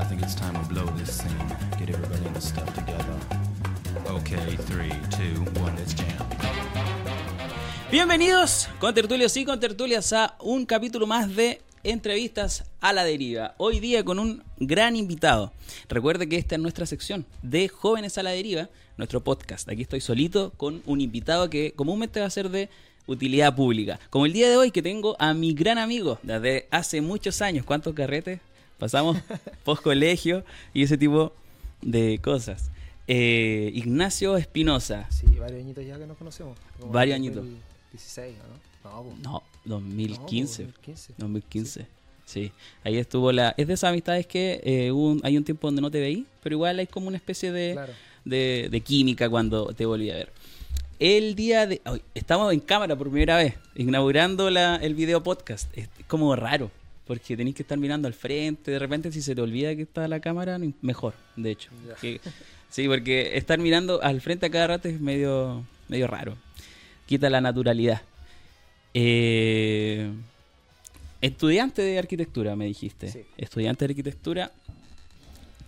I think it's time to blow this scene. Get everybody in the stuff together. Okay, three, two, one, let's jam. Bienvenidos con tertulios y con tertulias a un capítulo más de entrevistas a la deriva. Hoy día con un gran invitado. Recuerde que esta es nuestra sección de Jóvenes a la Deriva, nuestro podcast. Aquí estoy solito con un invitado que comúnmente va a ser de utilidad pública. Como el día de hoy que tengo a mi gran amigo desde hace muchos años. ¿Cuántos carretes? Pasamos post colegio y ese tipo de cosas. Eh, Ignacio Espinosa. Sí, varios añitos ya que nos conocemos. Como Varios añitos. el 16, ¿no? No, pues. No, 2015. No, pues, 2015. 2015. Sí, ahí estuvo la... Es de esas amistades que eh, un- hay un tiempo donde no te veí, pero igual hay como una especie de, Claro. de, de química cuando te volví a ver. El día de... hoy estamos en cámara por primera vez, inaugurando la, el video podcast. Es como raro, porque tenés que estar mirando al frente. De repente, si se te olvida que está la cámara, mejor, de hecho. Que- sí, porque estar mirando al frente a cada rato es medio, medio raro. Quita la naturalidad. Eh, estudiante de arquitectura, me dijiste. Sí. Estudiante de arquitectura.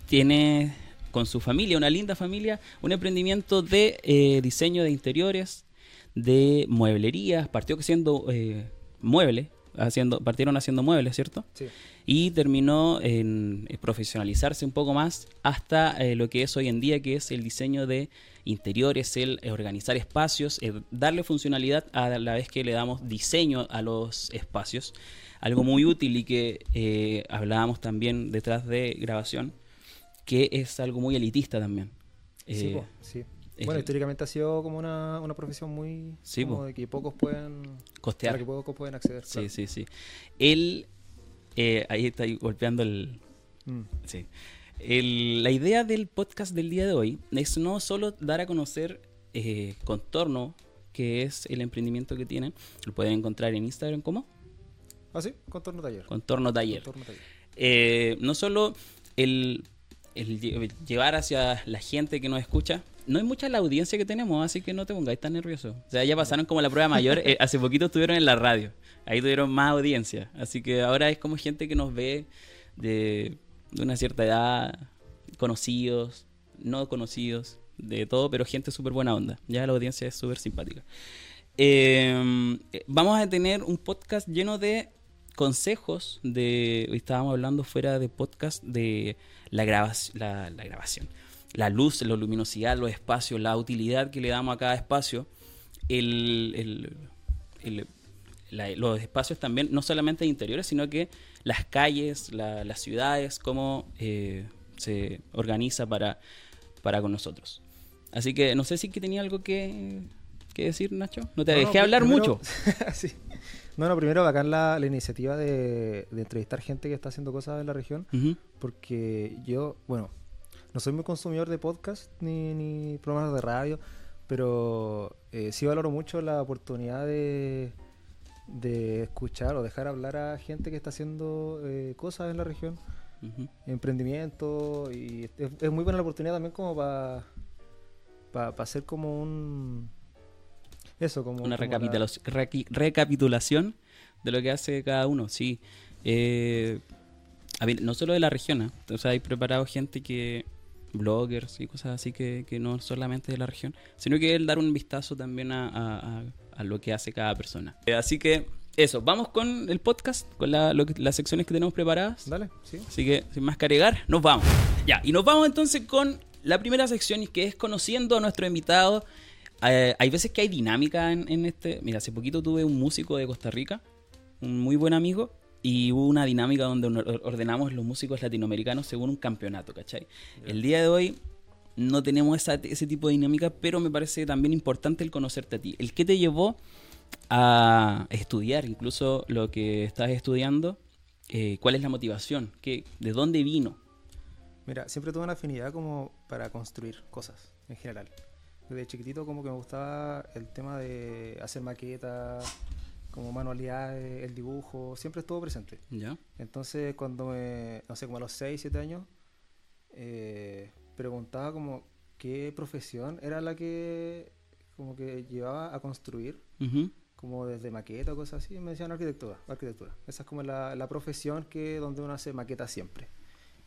Tiene con su familia, una linda familia, un emprendimiento de eh, diseño de interiores, de mueblerías. Partió siendo eh, mueble, haciendo, partieron haciendo muebles, ¿cierto? Sí. y terminó en eh, profesionalizarse un poco más hasta eh, lo que es hoy en día, que es el diseño de interiores, el eh, organizar espacios, darle funcionalidad a la vez que le damos diseño a los espacios. Algo muy útil y que eh, hablábamos también detrás de grabación, que es algo muy elitista también. Sí, Eh, sí. Bueno, históricamente ha sido como una, una profesión muy... Sí, como de que pocos pueden... Costear. a la que pocos pueden acceder. Sí, claro. sí, sí. Él, eh, ahí está ahí golpeando el, Mm, Sí. El- la idea del podcast del día de hoy es no solo dar a conocer eh, Contorno, que es el emprendimiento que tienen, lo pueden encontrar en Instagram como Ah, sí, contorno taller. Contorno Taller. Contorno taller. Eh, no solo el, el lle- llevar hacia la gente que nos escucha, no hay mucha la audiencia que tenemos, así que no te pongáis tan nervioso. O sea, ya pasaron como la prueba mayor, eh, hace poquito estuvieron en la radio, ahí tuvieron más audiencia, así que ahora es como gente que nos ve de, una cierta edad, conocidos, no conocidos, de todo, pero gente súper buena onda. Ya la audiencia es súper simpática. Eh, vamos a tener un podcast lleno de consejos de estábamos hablando fuera de podcast de la, grabación la grabación la luz la luminosidad los espacios la utilidad que le damos a cada espacio el, el- el- la- los espacios también no solamente interiores sino que las calles la- las ciudades cómo eh, se organiza para para con nosotros así que no sé si que tenía algo que, que decir Nacho no te No, no, dejé hablar primero- mucho sí. No, no, primero bacán la, la iniciativa de, de entrevistar gente que está haciendo cosas en la región. Porque yo, bueno, no soy muy consumidor de podcast ni, ni programas de radio, pero eh, sí valoro mucho la oportunidad de, de escuchar o dejar hablar a gente que está haciendo eh, cosas en la región, emprendimiento, y es, es muy buena la oportunidad también como para hacer como un... Eso, como... una como la- recapitulación, requi- recapitulación de lo que hace cada uno, sí. Eh, a ver, no solo de la región, ¿eh? o sea, hay preparado gente que, bloggers y cosas así que, que no solamente de la región, sino que el dar un vistazo también a, a- a- lo que hace cada persona. Eh, así que eso, vamos con el podcast, con la- lo que- las secciones que tenemos preparadas. Dale, sí. Así que, sin más que agregar, nos vamos. Ya, y nos vamos entonces con la primera sección, que es conociendo a nuestro invitado. Eh, hay veces que hay dinámica en, en este. Mira, hace poquito tuve un músico de Costa Rica, un muy buen amigo, y hubo una dinámica donde or- ordenamos los músicos latinoamericanos según un campeonato, ¿cachai? El día de hoy no tenemos esa- ese tipo de dinámica, pero me parece también importante el conocerte a ti. El que te llevó a estudiar, incluso lo que estás estudiando, eh, cuál es la motivación, ¿Qué, de dónde vino. Mira, siempre tuve una afinidad como para construir cosas en general. Desde chiquitito como que me gustaba el tema de hacer maquetas, como manualidades, el dibujo, siempre estuvo presente. ¿Ya? Entonces cuando me, no sé, como a los 6, 7 años, eh, preguntaba como qué profesión era la que como que llevaba a construir, como desde maqueta o cosas así, me decían arquitectura, arquitectura. Esa es como la, la profesión que donde uno hace maqueta siempre.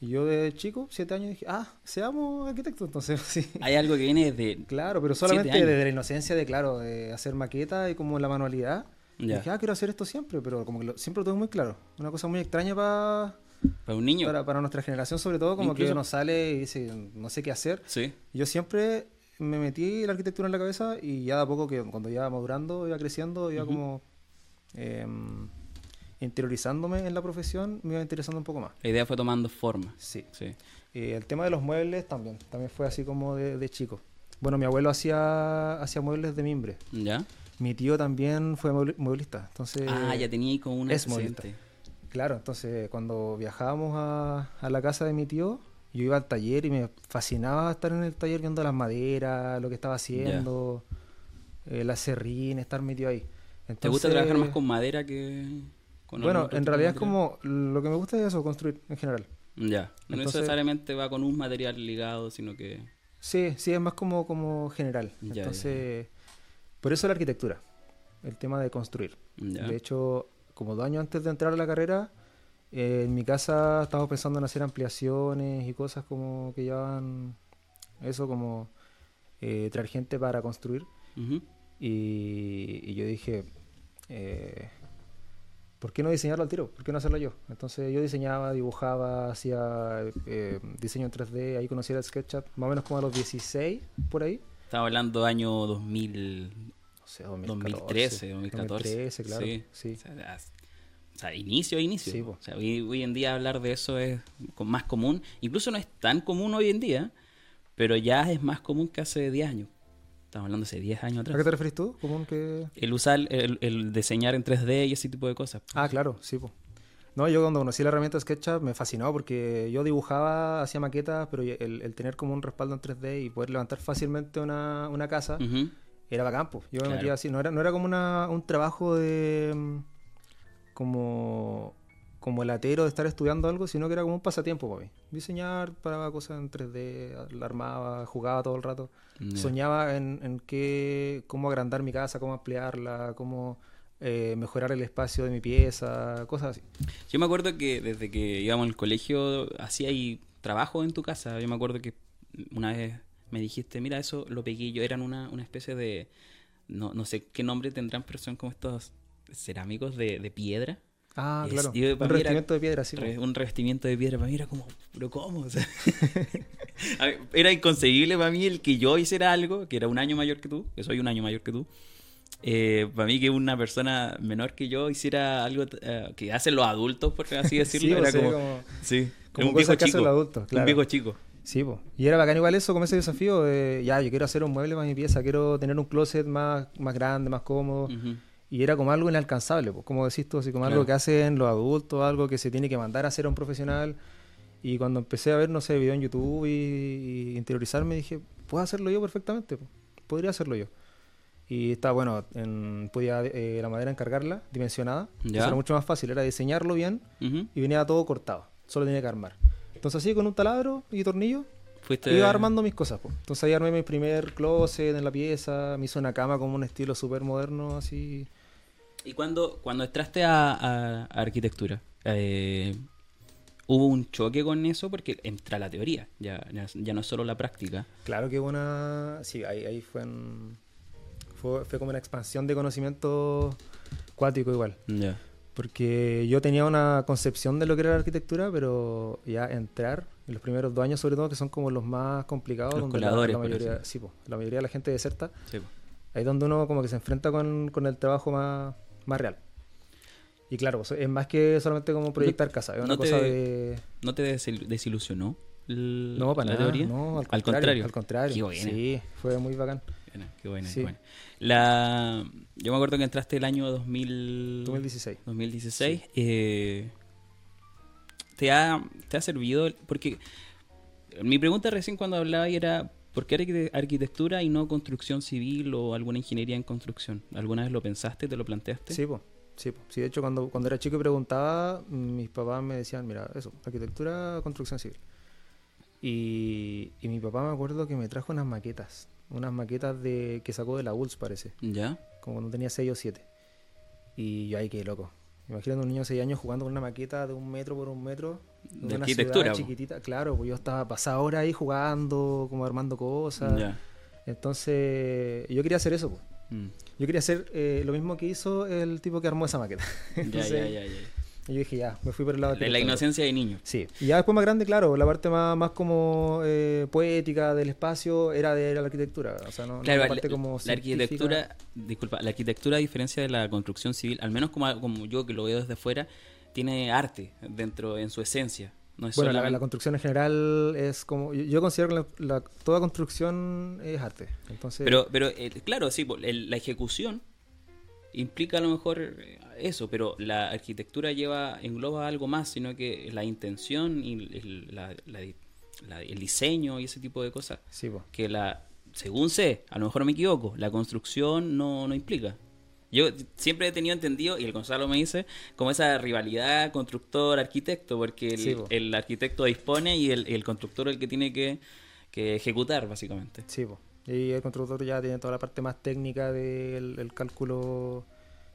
Y yo de chico, siete años, dije, ah, seamos arquitectos. Entonces, sí. Hay algo que viene desde... Claro, pero solamente desde la inocencia de, claro, de hacer maqueta y como la manualidad. Ya. Dije, ah, quiero hacer esto siempre, pero como que lo- siempre lo tuve muy claro. Una cosa muy extraña pa- Para un niño. para, para nuestra generación, sobre todo, como Incluso- que uno sale y dice, no sé qué hacer. Sí. Yo siempre me metí la arquitectura en la cabeza y ya de a poco que cuando iba madurando, iba creciendo, iba Ujú. como em, interiorizándome en la profesión, me iba interesando un poco más. La idea fue tomando forma. Sí. Sí. Eh, el tema de los muebles también, también fue así como de, de chico. Bueno, mi abuelo hacía, hacía muebles de mimbre. ¿Ya? Mi tío también fue mueblista. Entonces, ah, ya tenía ahí como un es antecedente. Claro, entonces cuando viajábamos a, a la casa de mi tío, yo iba al taller y me fascinaba estar en el taller viendo las maderas, lo que estaba haciendo, eh, las serrín, estar metido ahí. ¿Te gusta trabajar más con madera que con Bueno, en realidad es como, lo que me gusta es eso, construir en general. Ya. No Entonces- necesariamente va con un material ligado, sino que... Sí, sí, es más como, como general. Ya, ya, Entonces, por eso la arquitectura, el tema de construir. De hecho, como dos años antes de entrar a la carrera, eh, en mi casa estábamos pensando en hacer ampliaciones y cosas como que llevaban eso, como eh, traer gente para construir. Y yo dije, eh, ¿por qué no diseñarlo al tiro? ¿Por qué no hacerlo yo? Entonces yo diseñaba, dibujaba, hacía eh, diseño en 3D, ahí conocí el SketchUp, más o menos como a los 16, por ahí. Estamos hablando año 2000, No sé, 2014, 2013, 2014. 2013, claro. Sí. Sí. O sea, o sea, inicio inicio. Sí, o sea, hoy, hoy en día hablar de eso es más común. Incluso no es tan común hoy en día, pero ya es más común que hace 10 años. Estamos hablando hace 10 años ¿A qué atrás. te referís tú? Común que... El usar, el, el diseñar en 3D y ese tipo de cosas. Ah, claro, sí. po. No, yo cuando conocí la herramienta SketchUp me fascinó porque yo dibujaba, hacía maquetas, pero el, el tener como un respaldo en 3D y poder levantar fácilmente una, una casa era bacán. po. Yo me metía así, no era, no era como una, un trabajo de... mm, como como latero de estar estudiando algo, sino que era como un pasatiempo para mí. Diseñar, paraba cosas en 3D, la armaba, jugaba todo el rato. Soñaba en, en qué, cómo agrandar mi casa, cómo ampliarla, cómo eh, mejorar el espacio de mi pieza, cosas así. Yo me acuerdo que desde que íbamos al colegio hacía ahí trabajo en tu casa. Yo me acuerdo que una vez me dijiste, mira, eso lo pegué yo. Eran una, una especie de. No, no sé qué nombre tendrán, pero son como estos cerámicos de, de piedra. Ah, Es- claro. yo- Un era revestimiento de piedra, sí. Re- un revestimiento de piedra. Para mí era como, ¿pero cómo? O sea, era inconcebible para mí el que yo hiciera algo, que era un año mayor que tú, que soy un año mayor que tú. Eh, para mí que una persona menor que yo hiciera algo eh, que hacen los adultos, por así decirlo, Sí, era o sea, como, como- sí, como un viejo chico, los adultos, un viejo chico. Sí, po. y era bacán igual eso, como ese desafío de, ya, yo quiero hacer un mueble para mi pieza, quiero tener un closet más, más grande, más cómodo. Y era como algo inalcanzable, pues, como decís tú, así como Claro. algo que hacen los adultos, algo que se tiene que mandar a hacer a un profesional. Y cuando empecé a ver, no sé, video en YouTube y, y interiorizarme, dije, puedo hacerlo yo perfectamente, pues, podría hacerlo yo. Y está bueno, en, podía eh, la madera encargarla, dimensionada. Eso era mucho más fácil, era diseñarlo bien y venía todo cortado, solo tenía que armar. Entonces así con un taladro y tornillo Fuiste iba armando mis cosas. pues. Entonces ahí armé mi primer closet en la pieza, me hice una cama como un estilo súper moderno, así. Y cuando, cuando entraste a, a- a arquitectura, eh, hubo un choque con eso porque entra la teoría, ya, ya, ya no es solo la práctica. Claro que una... Sí, ahí, ahí fue, en- fue fue como una expansión de conocimiento cuático igual. Porque yo tenía una concepción de lo que era la arquitectura, pero ya entrar, en los primeros dos años sobre todo, que son como los más complicados, Los donde la- coladores, la, por mayoría, sí, po, la mayoría de la gente deserta, Sí, po. ahí es donde uno como que se enfrenta con, con el trabajo más, más real. Y claro, pues, es más que solamente como proyectar casa, es una no te- cosa de... ¿No te desil- desilusionó el- No, para la nada, teoría? no, al Al contrario. contrario. Al contrario. Qué buena. Sí, fue muy bacán. Buena, qué buena, Sí. qué buena. La, yo me acuerdo que entraste el año 2000, 2016. 2016. eh, ¿te, ha, ¿Te ha servido? Porque mi pregunta recién cuando hablaba era, ¿por qué arquite- arquitectura y no construcción civil o alguna ingeniería en construcción? ¿Alguna vez lo pensaste, te lo planteaste? Sí, po. Sí. Sí, de hecho, cuando, cuando era chico y preguntaba, mis papás me decían, mira, eso, arquitectura, construcción civil. Y, y mi papá me acuerdo que me trajo unas maquetas. Unas maquetas de que sacó de la ULS, parece. ¿Ya? Como cuando tenía 6 o 7. Y yo ahí quedé loco. Imagínate un niño de 6 años jugando con una maqueta de un metro por un metro. De una arquitectura, ciudad chiquitita. Claro, pues yo estaba pasada horas ahí jugando, como armando cosas. Ya. Entonces, yo quería hacer eso. pues. Mm. Yo quería hacer eh, lo mismo que hizo el tipo que armó esa maqueta. Entonces, ya, ya, ya. Y yo dije, ya, me fui por el lado De la arquitectónico. inocencia de niño. Sí, y ya después más grande, claro, la parte más, más como eh, poética del espacio era de la arquitectura. O sea, no, no Claro, la la, parte como la arquitectura, disculpa, la arquitectura a diferencia de la construcción civil, al menos como, como yo que lo veo desde fuera, tiene arte dentro en su esencia. No es Bueno, la, solamente- la construcción en general es como. Yo, yo considero que la- la- toda construcción es arte. Entonces, Pero, pero eh, claro, sí, el- la ejecución implica a lo mejor eh, eso, pero la arquitectura lleva, engloba algo más, sino que la intención y el, la- la- la- el diseño y ese tipo de cosas, sí, que la, según sé, a lo mejor me equivoco, la construcción no, no implica. Yo siempre he tenido entendido, y el Gonzalo me dice, como esa rivalidad constructor-arquitecto, porque el, Sí, po. el arquitecto dispone y el, el constructor es el que tiene que, que ejecutar, básicamente. Sí, po. Y el constructor ya tiene toda la parte más técnica del el cálculo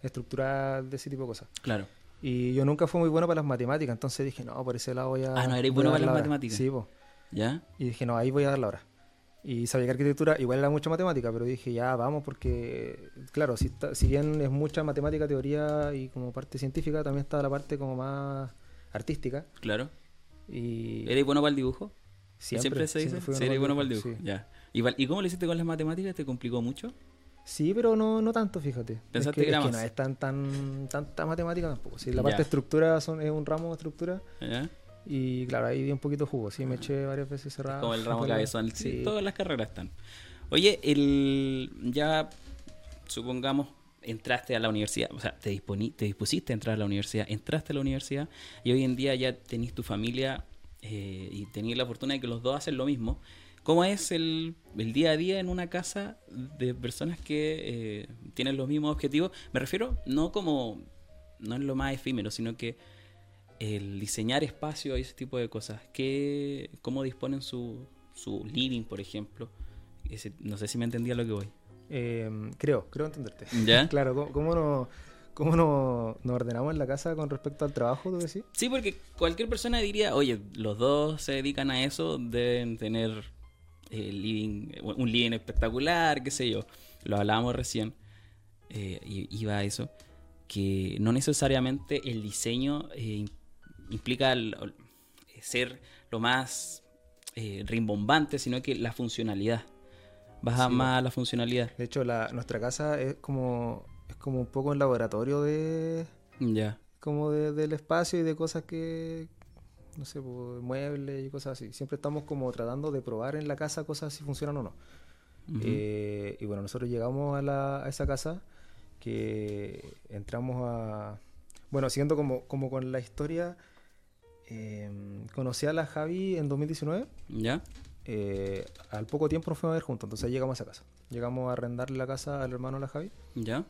estructural, de ese tipo de cosas. Claro. Y yo nunca fui muy bueno para las matemáticas, entonces dije, no, por ese lado voy a. Ah, ¿no eres bueno para las matemáticas? Sí, po. ¿Ya? Y dije, no, ahí voy a dar la hora. Y sabía que arquitectura igual era mucha matemática, pero dije, ya vamos, porque, claro, si, está- si bien es mucha matemática, teoría y como parte científica, también está la parte como más artística. Claro. Y ¿Eres bueno para el dibujo? siempre, se dice? siempre Sí, eres bueno para el dibujo. sí. Ya. ¿Y, ¿Y cómo lo hiciste con las matemáticas? ¿Te complicó mucho? Sí, pero no, no tanto, fíjate. ¿Pensaste es que que, era es que no es tan, tan, tanta matemática tampoco. Sí, la Ya. parte de estructura son, es un ramo de estructura. ¿Ya? Y claro, ahí di un poquito de jugo. Sí, me eché varias veces cerrado. Como el ramo cabezón. Sí, Sí. todas las carreras están. Oye, el ya supongamos entraste a la universidad, o sea, te, disponí- te dispusiste a entrar a la universidad, entraste a la universidad y hoy en día ya tenés tu familia eh, y tenés la fortuna de que los dos hacen lo mismo. ¿Cómo es el, el día a día en una casa de personas que eh, tienen los mismos objetivos? Me refiero no como, no es lo más efímero, sino que el diseñar espacio y ese tipo de cosas. ¿Qué, ¿Cómo disponen su, su living, por ejemplo? Ese- no sé si me entendía lo que voy. Eh, creo, creo entenderte. ¿Ya? Claro, ¿cómo, cómo no, cómo no, nos ordenamos en la casa con respecto al trabajo, tú decís? Sí, porque cualquier persona diría, oye, los dos se dedican a eso, deben tener eh, living, un living espectacular, qué sé yo. Lo hablábamos recién, eh, iba a eso, que no necesariamente el diseño eh, im- implica el- el- ser lo más eh, rimbombante, sino que la funcionalidad. Baja Sí. más a la funcionalidad. De hecho, la, nuestra casa es como, es como un poco un laboratorio de, Ya. como de- del espacio y de cosas que, no sé, pues, muebles y cosas así. Siempre estamos como tratando de probar en la casa cosas si funcionan o no. Eh, y bueno, nosotros llegamos a, la- a esa casa que entramos a... Bueno, siguiendo como, como con la historia, eh, conocí a la Javi en 2019. ¿Ya? eh, al poco tiempo nos fuimos a ver juntos, entonces llegamos a esa casa. Llegamos a arrendarle la casa al hermano de la Javi. ¿Ya?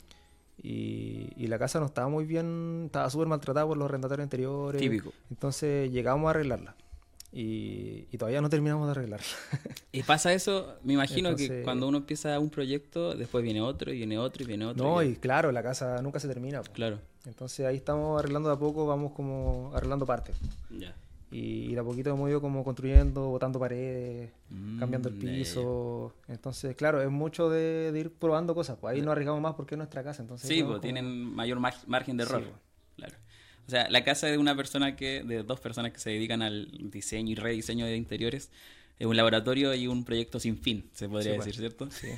Y, y la casa no estaba muy bien, estaba súper maltratada por los arrendatarios anteriores. Típico. Entonces llegamos a arreglarla. Y, y todavía no terminamos de arreglarla. Y pasa eso, me imagino que cuando uno empieza un proyecto, después viene otro, y viene otro, y viene otro. no, y- y claro, la casa nunca se termina. Claro, Entonces ahí estamos arreglando de a poco, vamos como arreglando partes. ya. Y, y de a poquito hemos ido como construyendo, botando paredes, Mm, cambiando el piso. Entonces, claro, es mucho de, de ir probando cosas. Pues ahí no arriesgamos más porque es nuestra casa. Entonces, Sí, pues como- tienen mayor mar- margen de error. pues. Claro. O sea, la casa de una persona que, de dos personas que se dedican al diseño y rediseño de interiores, es un laboratorio y un proyecto sin fin, se podría Sí, pues. decir, ¿cierto? Sí.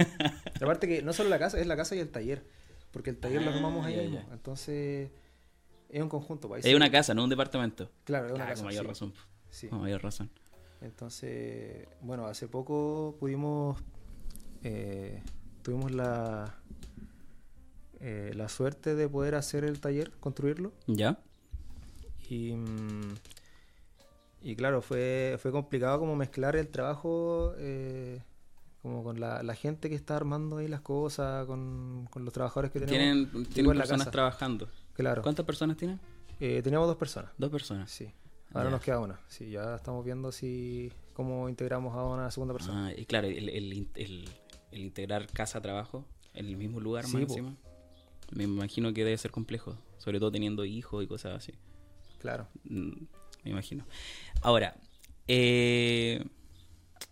Aparte que no solo la casa, es la casa y el taller. Porque el taller lo Ah, armamos ahí mismo. Entonces, es un conjunto. pues, ahí Es una casa, no un departamento. Claro, es una Ah, casa. con mayor sí. razón. Sí. Con mayor razón. Entonces, bueno, hace poco pudimos, eh, tuvimos la, eh, la suerte de poder hacer el taller, construirlo. ¿Ya? Y, y claro, fue, fue complicado como mezclar el trabajo eh, como con la, la gente que está armando ahí las cosas, con, con los trabajadores que tenemos. Tienen, tienen la personas casa. trabajando. Claro. ¿Cuántas personas tienen? Eh, teníamos dos personas. Dos personas. Sí. Ahora nos queda una. Sí, ya estamos viendo si cómo integramos a una segunda persona. Ah, y claro, el, el, in- el- el integrar casa-trabajo en el mismo lugar Sí, más encima. Me imagino que debe ser complejo, sobre todo teniendo hijos y cosas así. Claro. Mm, Me imagino. Ahora, eh,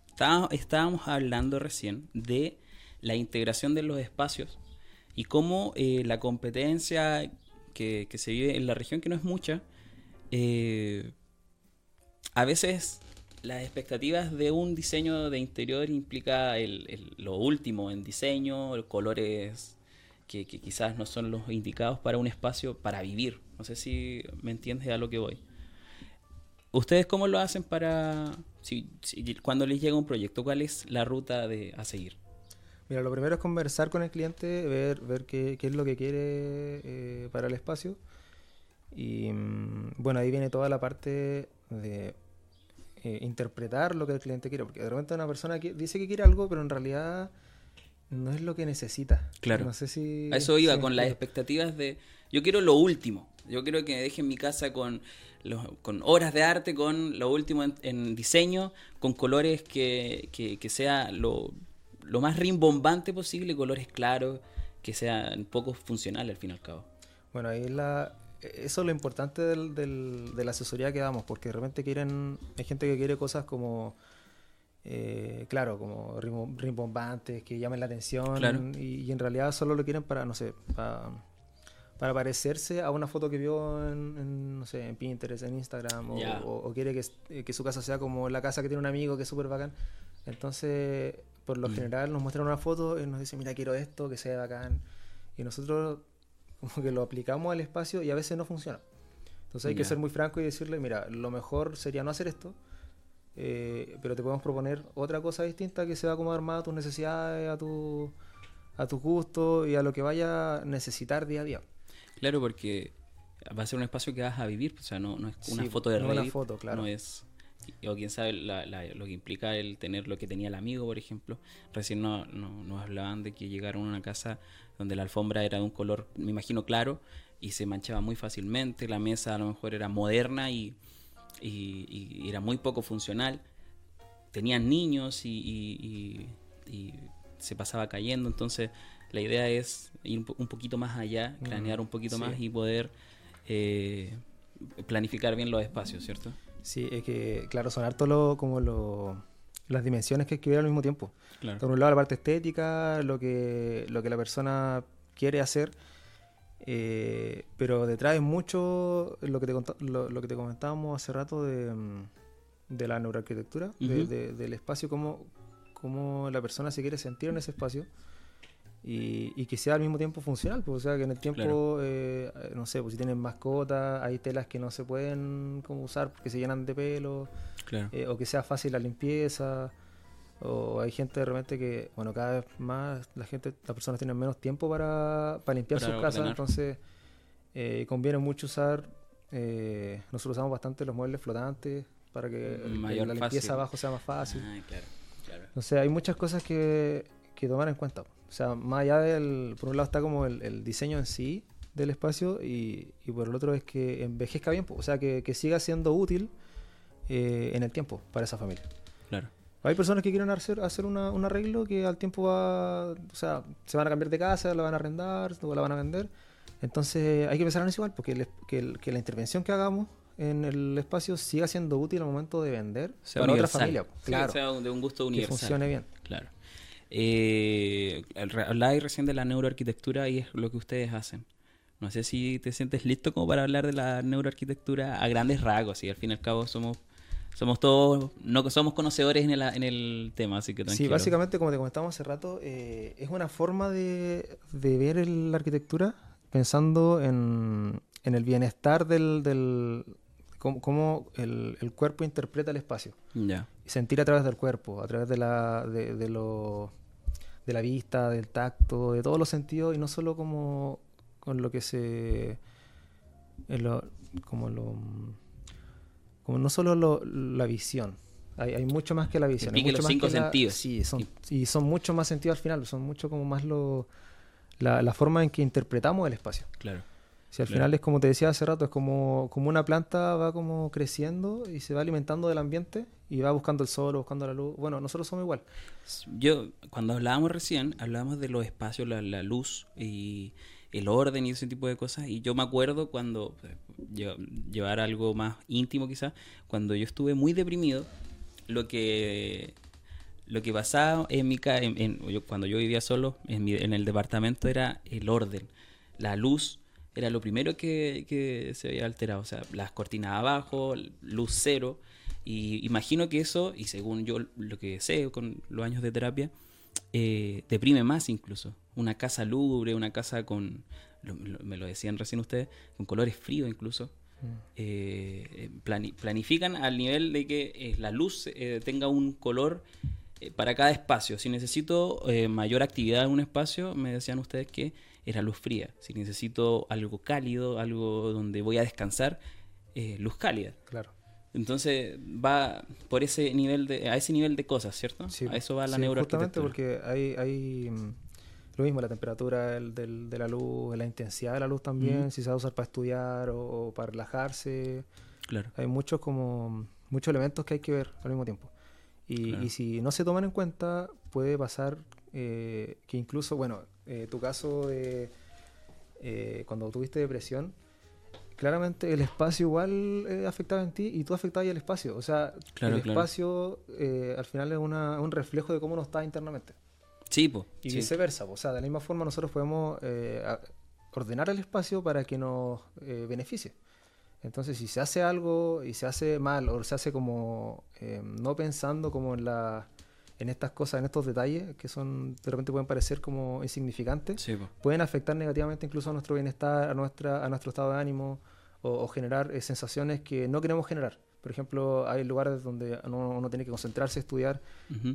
estábamos, estábamos hablando recién de la integración de los espacios y cómo eh, la competencia que, se vive en la región, que no es mucha, eh, a veces las expectativas de un diseño de interior implica lo último en diseño, colores que, quizás no son los indicados para un espacio para vivir. No sé si me entiendes a lo que voy. ¿Ustedes cómo lo hacen para... Si- cuando les llega un proyecto, ¿cuál es la ruta de, a seguir? Mira, lo primero es conversar con el cliente, ver, ver qué, qué es lo que quiere eh, para el espacio. Y mm, bueno, ahí viene toda la parte de eh, interpretar lo que el cliente quiere. Porque de repente una persona que dice que quiere algo, pero en realidad no es lo que necesita. Claro. No sé si... A eso iba, con las expectativas de... Yo quiero lo último. Yo quiero que me dejen mi casa con, los- con horas de arte, con lo último en, en diseño, con colores que, que, que sea lo, lo más rimbombante posible, colores claros, que sean poco funcionales al fin y al cabo. Bueno, ahí la, eso es lo importante del, del- de la asesoría que damos, porque de repente quieren, hay gente que quiere cosas como, eh, claro, como rimbo- rimbombantes, que llamen la atención, Claro. y, y en realidad solo lo quieren para, no sé, para, para parecerse a una foto que vio en, en, no sé, en Pinterest, en Instagram, o, Ya. o- o quiere que, que su casa sea como la casa que tiene un amigo que es súper bacán. Entonces, por lo Mm. general nos muestran una foto y nos dicen, mira, quiero esto, que sea bacán. Y nosotros como que lo aplicamos al espacio y a veces no funciona. Entonces hay que ser muy franco y decirle, mira, lo mejor sería no hacer esto, eh, pero te podemos proponer otra cosa distinta que se va a acomodar más a tus necesidades, a tu a tus gustos y a lo que vaya a necesitar día a día. Claro, porque va a ser un espacio que vas a vivir, o sea, no, no es una Sí, foto de no una foto, claro. no es o quién sabe la- la- lo que implica el tener lo que tenía el amigo, por ejemplo. Recién no, no- nos hablaban de que llegaron a una casa donde la alfombra era de un color, me imagino, claro, y se manchaba muy fácilmente, la mesa a lo mejor era moderna y, y- y era muy poco funcional. Tenían niños y, y- y- y se pasaba cayendo, entonces la idea es ir un po- un poquito más allá, Mm, cranear un poquito sí. más y poder eh, planificar bien los espacios, ¿cierto? Sí, es que, claro, son harto lo, como lo, las dimensiones que ver al mismo tiempo. Claro. Por un lado la parte estética, lo que, lo que la persona quiere hacer, eh, pero detrás es mucho lo que te, lo, lo que te comentábamos hace rato de, mm, de la neuroarquitectura, de- de- del espacio, cómo, cómo la persona se quiere sentir en ese espacio y, y que sea al mismo tiempo funcional, pues, o sea, que en el tiempo, Claro. eh, no sé, pues si tienen mascotas, hay telas que no se pueden como usar porque se llenan de pelo, Claro. eh, o que sea fácil la limpieza, o hay gente de repente que, bueno, cada vez más la gente, las personas tienen menos tiempo para, para limpiar Para sus casas, entonces eh, conviene mucho usar, eh, nosotros usamos bastante los muebles flotantes para que el- Mayor la limpieza fácil. abajo sea más fácil. Ah, claro, claro. O sea, hay muchas cosas que, que tomar en cuenta. O sea, más allá del, por un lado está como el, el diseño en sí del espacio y, y por el otro es que envejezca bien, o sea, que, que siga siendo útil eh, en el tiempo para esa familia. Claro. Hay personas que quieren hacer, hacer una- un arreglo que al tiempo va, o sea, se van a cambiar de casa, la van a arrendar o la van a vender. Entonces hay que pensar en eso igual, porque el- que, el- que la intervención que hagamos en el espacio siga siendo útil al momento de vender Sea para universal. otra familia. Sí, Claro, sea de un gusto que universal. funcione bien. Claro. Eh, hablabais recién de la neuroarquitectura y es lo que ustedes hacen. No sé si te sientes listo como para hablar de la neuroarquitectura a grandes rasgos y al fin y al cabo somos somos todos no somos conocedores en el, en el tema, así que Sí, tranquilo. básicamente, como te comentamos hace rato, eh, es una forma de, de ver el- la arquitectura pensando en, en el bienestar del... del cómo, cómo el, el cuerpo interpreta el espacio. Ya. Y sentir a través del cuerpo, a través de la, de, de lo, de la vista, del tacto, de todos los sentidos y no solo como con lo que se... en lo- como lo... como no solo lo- la visión. Hay, hay mucho más que la visión. hay mucho los más cinco que la- sentidos. Sí, son, y son mucho más sentidos al final, son mucho como más lo, la, la forma en que interpretamos el espacio. Claro. Si al Claro. final es como te decía hace rato, es como, como una planta va como creciendo y se va alimentando del ambiente y va buscando el sol, buscando la luz. Bueno, nosotros somos igual. Yo, cuando hablábamos recién, hablábamos de los espacios, la, la luz y, el orden y ese tipo de cosas. Y yo me acuerdo cuando, eh, lle- llevar algo más íntimo quizás, cuando yo estuve muy deprimido, lo que lo que pasaba en mi ca- en, en- yo- cuando yo vivía solo en, mi- en el departamento era el orden la luz era lo primero que, que se había alterado o sea las cortinas abajo luz cero y imagino que eso y según yo lo que sé con los años de terapia eh, deprime más incluso. Una casa lúgubre una casa con lo- lo- me lo decían recién ustedes con colores fríos incluso. Eh, plani- planifican al nivel de que eh, la luz eh, tenga un color eh, para cada espacio. Si necesito eh, mayor actividad en un espacio, me decían ustedes que era luz fría. Si necesito algo cálido, algo donde voy a descansar, eh, luz cálida. Claro. Entonces va por ese nivel de, a ese nivel de cosas, ¿cierto? Sí, a eso va la sí. Justamente porque hay, hay mm, lo mismo, la temperatura del- del- de la luz, la intensidad de la luz también, si se va a usar para estudiar o, o para relajarse. Claro. Hay muchos como muchos elementos que hay que ver al mismo tiempo. Y, Claro. y si no se toman en cuenta, puede pasar eh, que incluso, bueno, eh, tu caso de eh, cuando tuviste depresión, claramente el espacio igual eh, afectaba en ti y tú afectabas al espacio. O sea, Claro, el claro. espacio eh, al final es una- un reflejo de cómo uno está internamente. Sí, po, Y sí. viceversa. po. O sea, de la misma forma nosotros podemos ordenar el espacio para que nos beneficie. Entonces, si se hace algo y se hace mal o se hace como no pensando como en la en estas cosas, en estos detalles que son de repente pueden parecer como insignificantes, Sí, pueden afectar negativamente incluso a nuestro bienestar, a nuestra a nuestro estado de ánimo o, o generar eh, sensaciones que no queremos generar. Por ejemplo, hay lugares donde uno, uno tiene que concentrarse, estudiar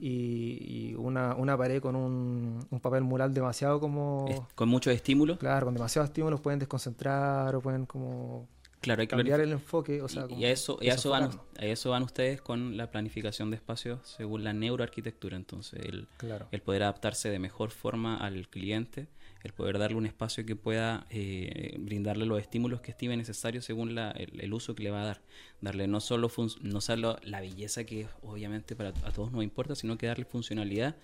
y, y una, una pared con un, un papel mural demasiado como... Es- con muchos estímulos. Claro, con demasiados estímulos pueden desconcentrar o pueden como Claro, hay que cambiar el enfoque. O sea, y, a eso, y a eso van, a eso van ustedes con la planificación de espacios según la neuroarquitectura. Entonces, el, Claro. el poder adaptarse de mejor forma al cliente, el poder darle un espacio que pueda eh, brindarle los estímulos que estime necesarios según la- el, el uso que le va a dar. Darle no solo, fun- no solo la belleza que obviamente para a todos nos importa, sino que darle funcionalidad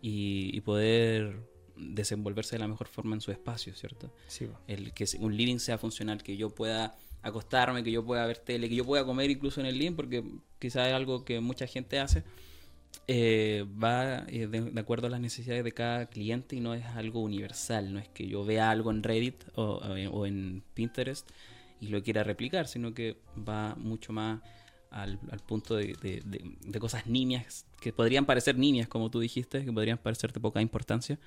y, y poder desenvolverse de la mejor forma en su espacio, ¿cierto? Sí, el que un living sea funcional, que yo pueda acostarme, que yo pueda ver tele, que yo pueda comer incluso en el living, porque quizás es algo que mucha gente hace, eh, va eh, de, de acuerdo a las necesidades de cada cliente y no es algo universal, no es que yo vea algo en Reddit o, o en- Pinterest y lo quiera replicar, sino que va mucho más al, al punto de- de- de cosas nimias, que podrían parecer nimias, como tú dijiste, que podrían parecer de poca importancia,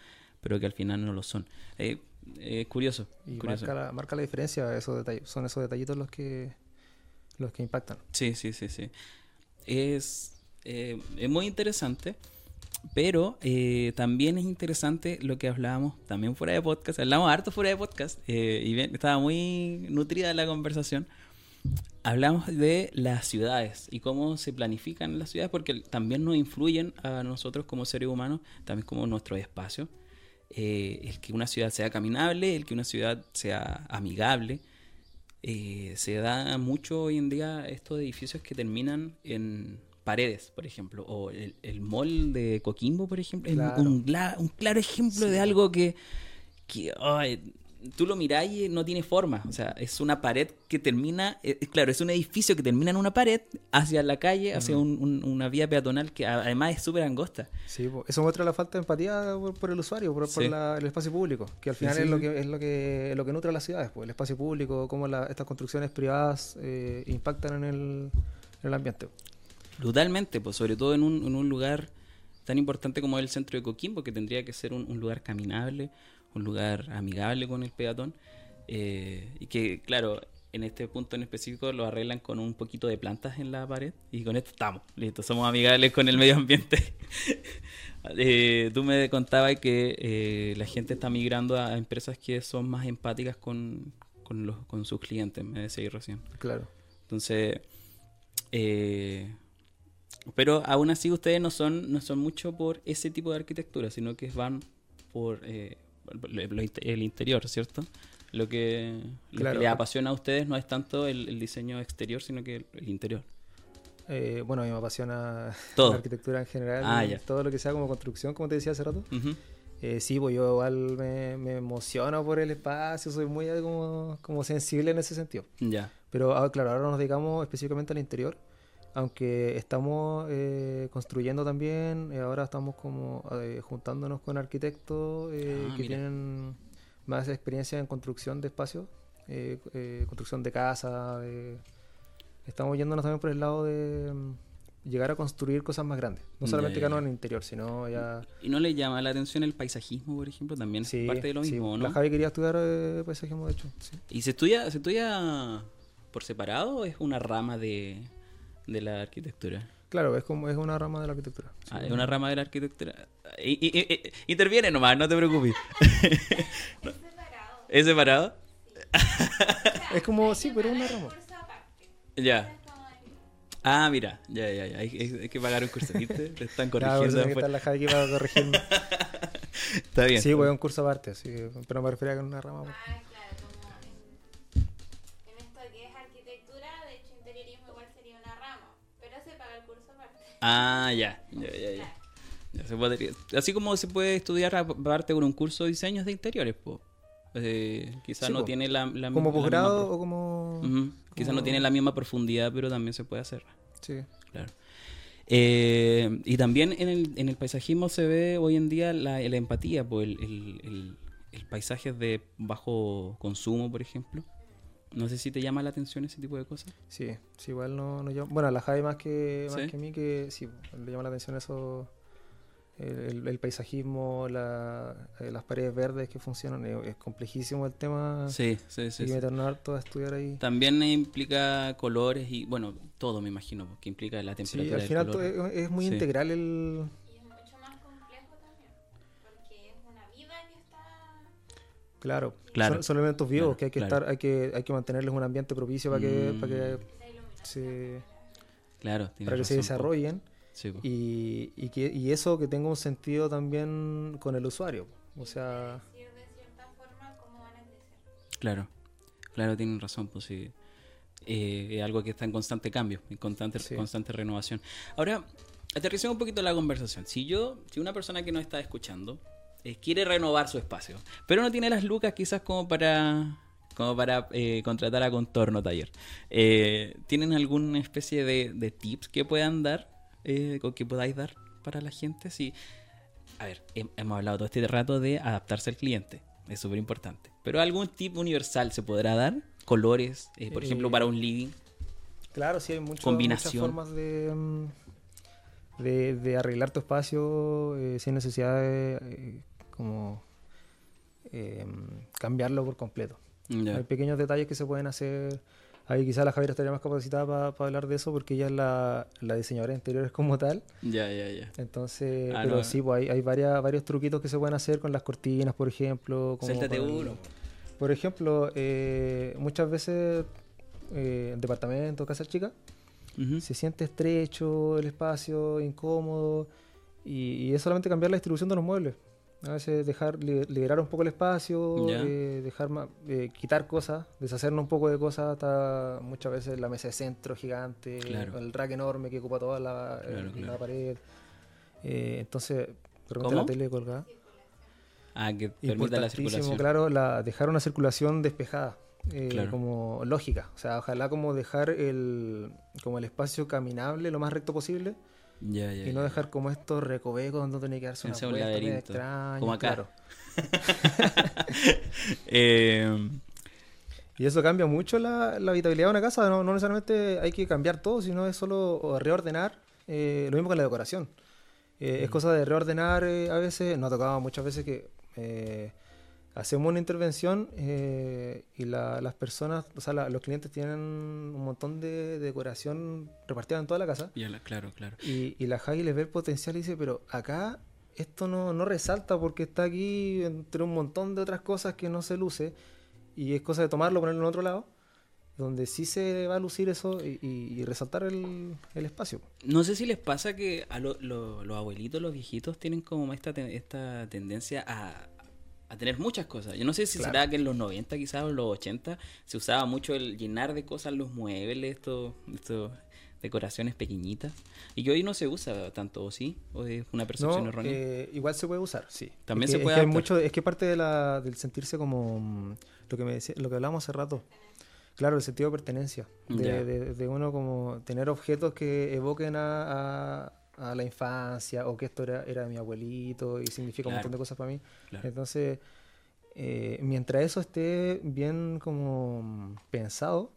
pero que al final no lo son. Eh, eh, curioso. Y curioso. marca la, marca la diferencia, esos detalles, son esos detallitos los que los que impactan. Sí, sí, sí, sí. Es, eh, es muy interesante, pero eh, también es interesante lo que hablábamos también fuera de podcast. Hablamos harto fuera de podcast eh, y bien, estaba muy nutrida la conversación. Hablamos de las ciudades y cómo se planifican las ciudades porque también nos influyen a nosotros como seres humanos, también como nuestro espacio. Eh, el que una ciudad sea caminable, el que una ciudad sea amigable. Eh, se da mucho hoy en día estos edificios que terminan en paredes, por ejemplo, o el, el mall de Coquimbo, por ejemplo, es un, claro ejemplo de algo que, que tú lo mirás y no tiene forma, o sea, es una pared que termina, eh, claro, es un edificio que termina en una pared hacia la calle, hacia un- un- una vía peatonal que además es súper angosta. Sí, eso muestra la falta de empatía por, por el usuario, por, la- el espacio público, que al Sí, final sí. es lo que es lo que es lo que nutre a las ciudades, pues, el espacio público, cómo la- estas construcciones privadas eh, impactan en el, en el ambiente. Brutalmente, pues sobre todo en un, en un lugar tan importante como el centro de Coquimbo, que tendría que ser un, un lugar caminable, un lugar amigable con el peatón, eh, y que, claro, en este punto en específico lo arreglan con un poquito de plantas en la pared, y con esto estamos, listo, somos amigables con el medio ambiente. Eh, tú me contabas que eh, la gente está migrando a empresas que son más empáticas con, con, los, con sus clientes, me decías recién. Claro. Entonces, eh, pero aún así ustedes no son, no son mucho por ese tipo de arquitectura, sino que van por el interior, ¿cierto? Lo que, lo Claro. que les apasiona a ustedes no es tanto el, el diseño exterior, sino que el, el interior. Eh, bueno, a mí me apasiona Todo. la arquitectura en general, Ah, ya. todo lo que sea como construcción, como te decía hace rato. Eh, sí, pues yo igual me, me emociono por el espacio, soy muy eh, como, como sensible en ese sentido. Ya. Pero ah, claro, ahora nos dedicamos específicamente al interior, aunque estamos eh, construyendo también, eh, ahora estamos como eh, juntándonos con arquitectos Ah, que mira. tienen más experiencia en construcción de espacios, construcción de casa, de- estamos yéndonos también por el lado de mm, llegar a construir cosas más grandes, no solamente acá no ya. en el interior, sino ya... ¿Y no le llama la atención el paisajismo, por ejemplo? También es parte de lo sí, mismo, La ¿no? Javi quería estudiar paisajismo, de hecho. sí. ¿Y se estudia, se estudia por separado o es una rama de, de la arquitectura? Claro, es como es una rama de la arquitectura. sí. Ah, es una rama de la arquitectura. Y- y- y- interviene nomás, no te preocupes. ¿Es separado? Es como, sí, pero una rama. Ya. Ah, mira, ya, ya, ya. Hay, hay- hay que pagar un curso, ¿viste? Te están corrigiendo. tiene que estar la Javi para corregirme. Está bien. Sí, pues es un curso aparte, sí, pero me refería a que una rama. Ah, ya, ya, ya, ya. Ya se podría- así como se puede estudiar aparte con un curso de diseños de interiores, pues. quizás Sí, no po. tiene la, la Como posgrado misma o como. Quizás no tiene la misma profundidad, pero también se puede hacer. Sí. Claro. Eh, y también en el, en el paisajismo se ve hoy en día la, la empatía, pues el, el, paisaje de bajo consumo, por ejemplo. No sé si te llama la atención ese tipo de cosas. Sí, sí, igual no, no llama- Bueno, a la Javi más que, más ¿Sí? que a mí, que sí, le llama la atención eso. El, paisajismo, la- eh, las paredes verdes que funcionan. Es, es complejísimo el tema. Sí, sí, sí. Que sí. meternos harto a estudiar ahí. También implica colores y, bueno, todo me imagino, que implica la Sí, temperatura al del final color. to- es, es muy Sí. integral el. Claro, Claro. Son, son elementos vivos Claro, que hay que claro. estar, hay que, hay que mantenerles un ambiente propicio para que, Mm. para que se, Claro, para que se razón, po. desarrollen Sí, y, y, que, y eso que tenga un sentido también con el usuario. O sea. Claro, claro, tienen razón, pues sí. Eh, es algo que está en constante cambio, en constante, Sí. constante renovación. Ahora, aterricemos un poquito la conversación. Si yo, si una persona que nos está escuchando eh, quiere renovar su espacio, pero no tiene las lucas quizás como para como para eh, contratar a Contorno Taller, eh, ¿tienen alguna especie de, de tips que puedan dar, o que podáis dar para la gente? Si, a ver, hem- hemos hablado todo este rato de adaptarse al cliente, es súper importante. Pero algún tip universal se podrá dar, colores, por ejemplo, para un living. claro, sí hay mucho- muchas formas de, mm, de, de arreglar tu espacio eh, sin necesidad de eh, como eh, cambiarlo por completo. Hay pequeños detalles que se pueden hacer. Ahí quizás la Javiera estaría más capacitada para hablar de eso porque ella es la, la diseñadora de interiores como tal. Ya, ya, ya. Entonces, Ah, pero no. sí, pues hay, hay varias, varios truquitos que se pueden hacer con las cortinas, por ejemplo. como uno. Por ejemplo, eh, muchas veces eh, en departamentos, casas chicas, se siente estrecho el espacio, incómodo, y, y es solamente cambiar la distribución de los muebles. A veces dejar li- liberar un poco el espacio, eh, dejar eh, quitar cosas, deshacernos un poco de cosas, hasta muchas veces la mesa de centro gigante, Claro. el rack enorme que ocupa toda la, Claro, el- claro. la pared. Eh, entonces, de la tele colgada. Ah, que permita la circulación. claro, la, dejar una circulación despejada, eh, Claro. como lógica. O sea, ojalá como dejar el, como el espacio caminable lo más recto posible Ya, ya, y no dejar como estos recovecos donde tiene que darse una un vuelta medio laberinto, extraña, como acá. claro. Eh, Y eso cambia mucho la, la habitabilidad de una casa. No, no necesariamente hay que cambiar todo, sino es solo reordenar. eh, lo mismo con la decoración. Eh, Mm. Es cosa de reordenar eh, a veces. Nos ha tocado muchas veces que hacemos una intervención eh, y la- las personas, o sea, la- los clientes tienen un montón de, decoración repartida en toda la casa. ya la- claro, claro. Y, y la Javi les ve el potencial y dice, pero acá esto no, no resalta porque está aquí entre un montón de otras cosas que no se luce. Y es cosa de tomarlo, ponerlo en otro lado, donde sí se va a lucir eso y, y- y resaltar el, el espacio. No sé si les pasa que a lo- lo- los abuelitos, los viejitos, tienen como esta, esta tendencia a, a tener muchas cosas. Yo no sé si Claro. será que en los 90 quizás o en los 80 se usaba mucho el llenar de cosas los muebles, estos, estos, decoraciones pequeñitas. Y que hoy no se usa tanto, ¿o sí? ¿O es una percepción No, errónea? eh, igual se puede usar, sí. También Es se puede Es que, hay mucho, es que parte de la, del sentirse como mm, lo que me decía, lo que hablábamos hace rato. Claro, el sentido de pertenencia. De, de- de uno como tener objetos que evoquen a, a- a la infancia o que esto era, era mi abuelito y significa un montón de cosas para mí. Claro. Entonces, eh, mientras eso esté bien como pensado,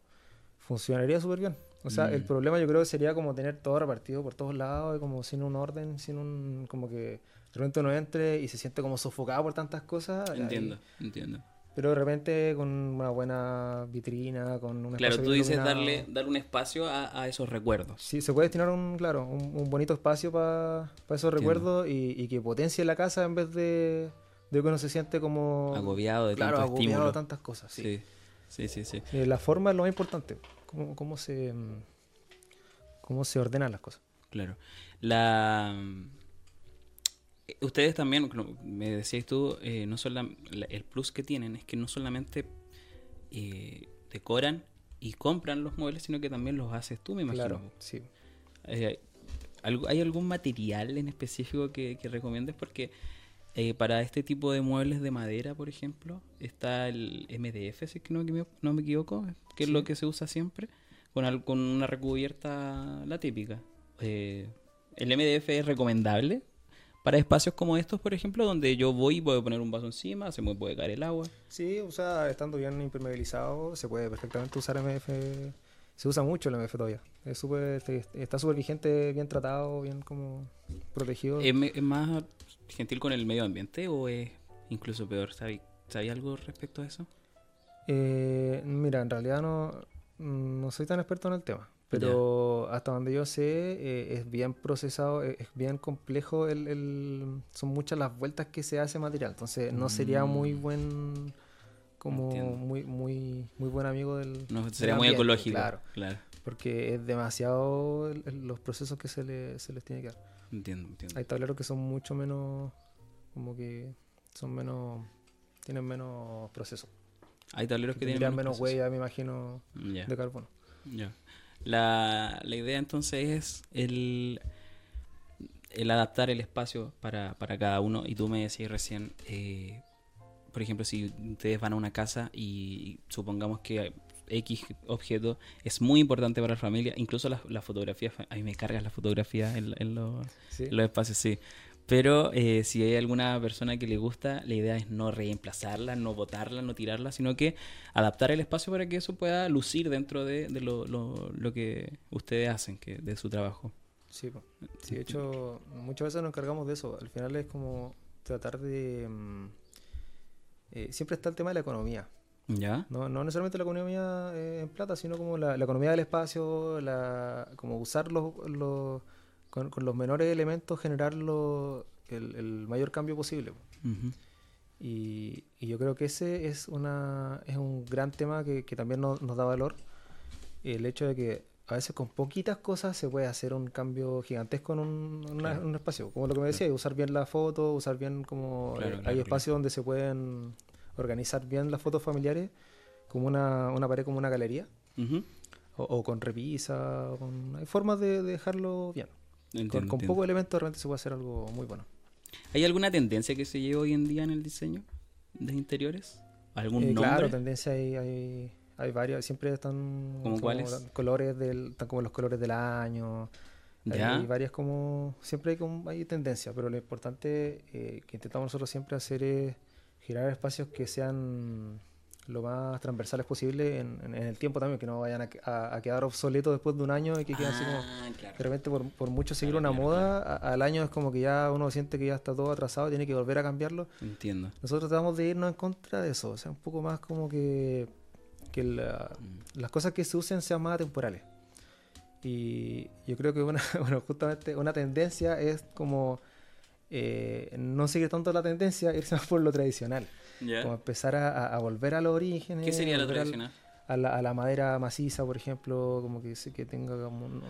funcionaría súper bien. O sea, el Mm. problema yo creo que sería como tener todo repartido por todos lados y como sin un orden, sin un... como que de repente uno entre y se siente como sofocado por tantas cosas. ahí- Entiendo, entiendo. Pero de repente con una buena vitrina, con una Claro, tú dices darle, dar un espacio a, a esos recuerdos. Sí, se puede destinar un, claro, un, un bonito espacio para esos Entiendo. recuerdos y, y que potencie la casa en vez de, de que uno se siente como... Agobiado de claro, tanto agobiado estímulo. de tantas cosas. Sí. Sí, sí, sí. sí. Eh, la forma es lo más importante. Cómo, cómo se mm, cómo se ordenan las cosas. Claro. La... Ustedes también, me decías tú, eh, no la- el plus que tienen es que no solamente eh, decoran y compran los muebles, sino que también los haces tú, me imagino. Claro, sí. Eh, ¿algo- ¿Hay algún material en específico que, que recomiendes? Porque para este tipo de muebles de madera, por ejemplo, está el MDF, si es que no, me- no me equivoco, que es lo que se usa siempre, con, al- con una recubierta, la típica. ¿El MDF es recomendable para espacios como estos, por ejemplo, donde yo voy y puedo poner un vaso encima, se me puede caer el agua? Sí, o sea, estando bien impermeabilizado, se puede perfectamente usar MF. Se usa mucho el MF todavía. Es súper, este, está súper vigente, bien tratado, bien como protegido. ¿Es, más gentil con el medio ambiente o es incluso peor? ¿Sabes ¿Sabes algo respecto a eso? Eh, mira, en realidad no, no soy tan experto en el tema, pero hasta donde yo sé eh, es bien procesado, eh, es bien complejo, el, el- son muchas las vueltas que se hace material, entonces no sería muy Mm. buen, como Entiendo. muy, muy, muy buen amigo del... No, del sería muy ecológico. Claro, claro. porque es demasiado el- los procesos que se, le- se les tiene que dar. Entiendo, entiendo. Hay tableros que son mucho menos, como que son menos, tienen menos procesos. Hay tableros que tienen menos proceso. huella, me imagino, de carbono. ya. La, la idea entonces es el, el adaptar el espacio para, para cada uno. Y tú me decías recién, eh, por ejemplo, si ustedes van a una casa y supongamos que X objeto es muy importante para la familia, incluso las las fotografías, a mí me cargan las fotografías en, en los, Sí. en los espacios, sí. Pero eh, si hay alguna persona que le gusta, la idea es no reemplazarla, no botarla, no tirarla, sino que adaptar el espacio para que eso pueda lucir dentro de, de lo, lo- lo que ustedes hacen, que de su trabajo. Sí. Sí, de hecho, muchas veces nos encargamos de eso. Al final es como tratar de... mm, eh, siempre está el tema de la economía. ¿Ya? No, no necesariamente la economía eh, en plata, sino como la, la economía del espacio, la, como usar los, los- con, con los menores elementos, generar lo- el, el mayor cambio posible. Y, y yo creo que ese es, una, es un gran tema que, que también nos, nos da valor. El hecho de que a veces con poquitas cosas se puede hacer un cambio gigantesco en un, una- Claro. un espacio. Como lo que me decía, usar bien la foto, usar bien como... Claro, eh, hay espacios donde se pueden organizar bien las fotos familiares, como una, una pared, como una galería, o, o con repisa, o con, hay formas de, de dejarlo bien. Entiendo, con con pocos elementos realmente se puede hacer algo muy bueno. ¿Hay alguna tendencia que se lleve hoy en día en el diseño de interiores? ¿Algún Eh, nombre? claro, tendencia hay, hay, hay varias, siempre están ¿Cómo como cuáles? colores del, están como los colores del año. Ya. Hay varias como, siempre hay como, hay tendencia, pero lo importante eh, que intentamos nosotros siempre hacer es girar espacios que sean lo más transversales posible en, en- en el tiempo también, que no vayan a, a- a quedar obsoletos después de un año y que queden así como... Ah, claro. De repente, por, por mucho seguir Claro, una claro, moda, a- al año es como que ya uno siente que ya está todo atrasado, tiene que volver a cambiarlo. Entiendo. Nosotros tratamos de irnos en contra de eso, o sea, un poco más como que, que la- Mm. las cosas que se usen sean más atemporales. Y yo creo que una, bueno, justamente una tendencia es como eh, no seguir tanto la tendencia, irse más por lo tradicional. Como empezar a, a- volver a los orígenes. ¿Qué sería lo al- tradicional? A la, a la madera maciza, por ejemplo, como que, que tenga como un-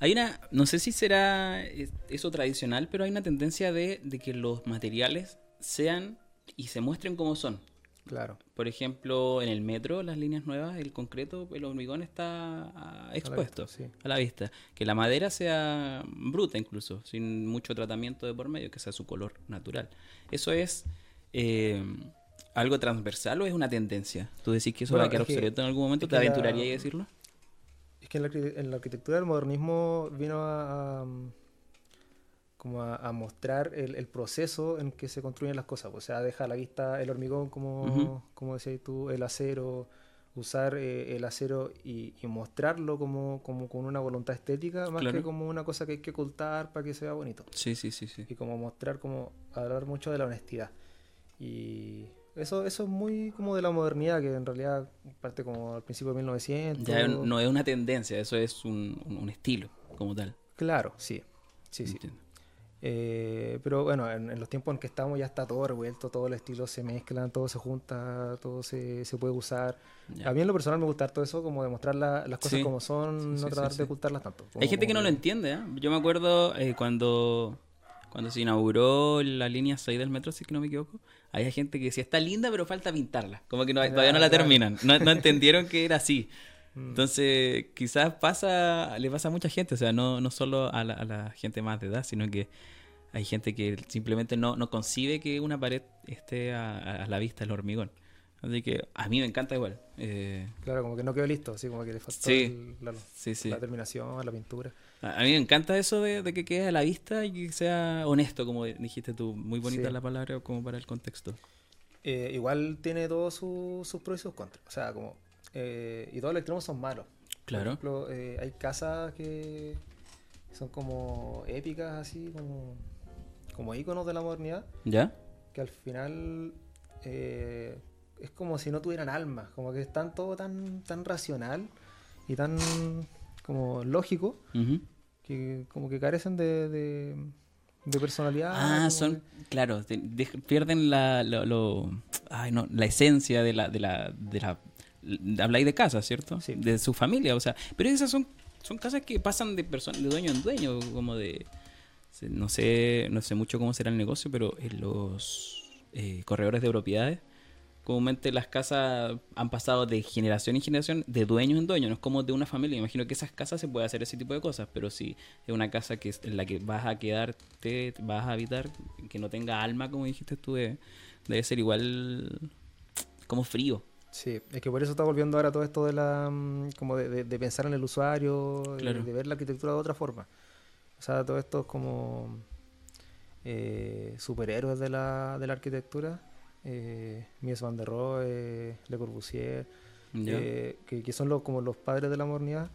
Hay una, no sé si será es- eso tradicional, pero hay una tendencia de, de que los materiales sean y se muestren como son. Claro. Por ejemplo, en el metro, las líneas nuevas, el concreto, el hormigón está ah, expuesto vista, sí. a la vista. Que la madera sea bruta incluso, sin mucho tratamiento de por medio, que sea su color natural. ¿Eso es eh, algo transversal o es una tendencia? ¿Tú decís que eso Bueno, va a quedar que- obsoleto en algún momento? ¿Te que la- aventurarías a decirlo? Es que en la, arqui- en la arquitectura el modernismo vino a, a, mm, como a, a mostrar el, el proceso en que se construyen las cosas. O sea, deja a la vista el hormigón, como, como decías tú, el acero, usar eh, el acero y, y mostrarlo como, como con una voluntad estética, más Claro. que como una cosa que hay que ocultar para que se vea bonito. Sí, sí, sí, sí. Y como mostrar, como hablar mucho de la honestidad. Y eso, eso es muy como de la modernidad, que en realidad parte como al principio de 1900. Ya no es una tendencia, eso es un, un- estilo como tal. Claro, sí. Sí, sí. Eh, pero bueno, en, en los tiempos en que estamos ya está todo revuelto, todos los estilos se mezclan, todo se junta, todo se, se puede usar. A mí en lo personal me gusta todo eso, como demostrar la- las cosas Sí. como son, Sí, no sí, tratar de ocultarlas tanto. Hay Como- gente que no lo entiende, ¿eh? Yo me acuerdo eh, cuando, cuando se inauguró la línea 6 del metro, si no me equivoco, había gente que decía, está linda, pero falta pintarla. Como que no- Ya, todavía no la claro. terminan. No, no entendieron que era así. Mm. Entonces, quizás pasa, le pasa a mucha gente, o sea, no, no solo a la, a la gente más de edad, sino que hay gente que simplemente no, no concibe que una pared esté a, a la vista del hormigón. Así que a mí me encanta igual. Eh, Claro, como que no quedó listo, así como que le faltó Sí. el- la, sí, sí. la terminación, la pintura. A mí me encanta eso de, de que quede a la vista y que sea honesto, como dijiste tú. Muy bonita Sí. la palabra como para el contexto. Eh, igual tiene todos su- sus pros y sus contras. O sea, como. eh, y todos los extremos son malos. Claro. Por ejemplo, eh, hay casas que son como épicas, así, como, como íconos de la modernidad, ¿Ya? que al final es como si no tuvieran alma, como que están todo tan, tan racional y tan como lógico, que como que carecen de, de, de personalidad. Ah, son, claro, de- de- pierden la, lo, lo- ay, no, la esencia de la, de la, de la, de- habláis de casa, ¿cierto? Sí. De su familia, o sea, pero esas son, son casas que pasan de persona, de dueño en dueño, como de, no sé, no sé mucho cómo será el negocio, pero en los eh, corredores de propiedades, comúnmente las casas han pasado de generación en generación, de dueño en dueño, no es como de una familia. Imagino que esas casas se puede hacer ese tipo de cosas, pero si es una casa que es en la que vas a quedarte, vas a habitar, que no tenga alma, como dijiste tú, de- debe ser igual como frío. Sí, es que por eso está volviendo ahora todo esto de la mm, como de, de- de pensar en el usuario, de- ver la arquitectura de otra forma. O sea, todo esto es como eh, superhéroes de la, de la arquitectura. Eh, Mies van der Rohe, Le Corbusier, ¿ya? eh, que, que son los, como los padres de la modernidad.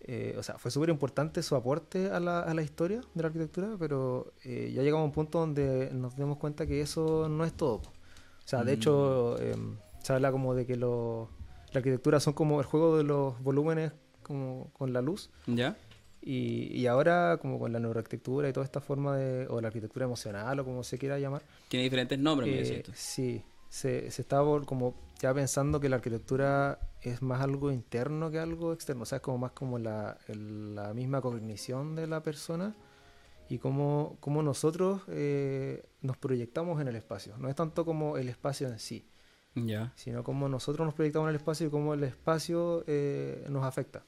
Eh, o sea, fue súper importante su aporte a la, a la historia de la arquitectura, pero eh, ya llegamos a un punto donde nos dimos cuenta que eso no es todo. O sea, de Mm. hecho, em, se habla como de que los- la arquitectura son como el juego de los volúmenes como con la luz. ¿Ya? Y, y ahora, como con la neuroarquitectura y toda esta forma de, o la arquitectura emocional, o como se quiera llamar, Tiene diferentes nombres, me eh, tú. sí, se, se está como ya pensando que la arquitectura es más algo interno que algo externo, o sea, es como más como la, el- la misma cognición de la persona y cómo, cómo nosotros eh, nos proyectamos en el espacio. No es tanto como el espacio en sí, Ya, sino cómo nosotros nos proyectamos en el espacio y cómo el espacio eh, nos afecta.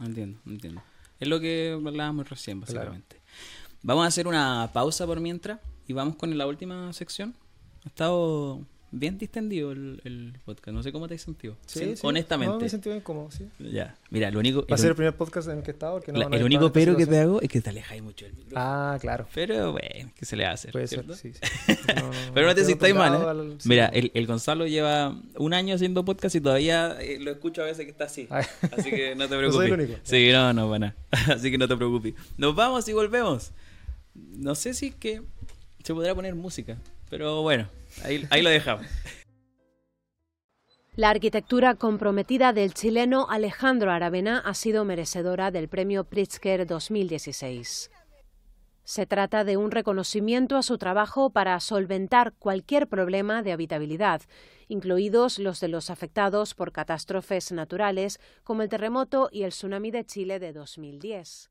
entiendo, entiendo. Es lo que hablábamos recién, Claro. básicamente. Vamos a hacer una pausa por mientras y vamos con la última sección. Ha estado bien distendido el, el podcast. No sé cómo te has sentido. Sí, sí, honestamente. No, me sentí bien cómodo, sí. Ya. Mira, lo único. Va a ser el primer podcast en el que he estado. porque no- la- no el único pero que te hago es que te alejáis mucho del micrófono. Ah, claro. Pero bueno, ¿qué se le va a hacer? Puede ser, ¿cierto? sí. sí. No, Pero no te sientas mal, ¿eh? al-. Mira, el, el Gonzalo lleva un año haciendo podcast y todavía eh, lo escucho a veces que está así. Ay. Así que no te preocupes. soy el único. Sí, no, no, bueno. Así que no te preocupes. Nos vamos y volvemos. No sé si que se podrá poner música, pero bueno, ahí, ahí lo dejamos. La arquitectura comprometida del chileno Alejandro Aravena ha sido merecedora del premio Pritzker 2016. Se trata de un reconocimiento a su trabajo para solventar cualquier problema de habitabilidad, incluidos los de los afectados por catástrofes naturales como el terremoto y el tsunami de Chile de 2010.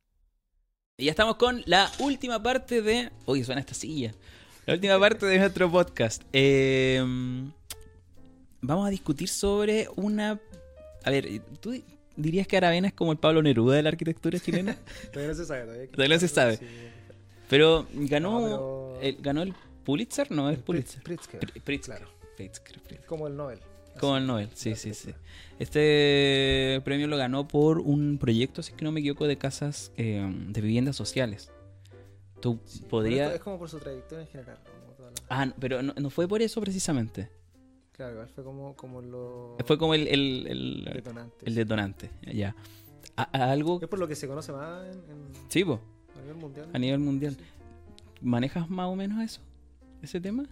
Y ya estamos con la última parte de. Uy, suena esta silla. La última parte de nuestro podcast. Eh, vamos a discutir sobre una... A ver, ¿tú di- dirías que Aravena es como el Pablo Neruda de la arquitectura chilena? Todavía no se sabe. Todavía, Todavía no se sabe. Sí. Pero ganó, No, pero- el, ganó el Pulitzer, no es El Pulitzer. Pritzker. Pri- Pritzker. Claro. Pritzker, Pritzker. Como el Nobel. Como el Nobel, sí, sí, sí. Este premio lo ganó por un proyecto, si es que no me equivoco, de casas eh, de viviendas sociales. Tú Sí, podrías... Es como por su trayectoria en general. Como las- Ah, pero no, no fue por eso precisamente. Claro, igual fue como, como lo. Fue como el, el, el, detonante. el detonante, ya. Algo... Es por lo que se conoce más en, en- Sí, po, a nivel mundial. a nivel mundial. ¿Manejas más o menos eso? ¿Ese tema?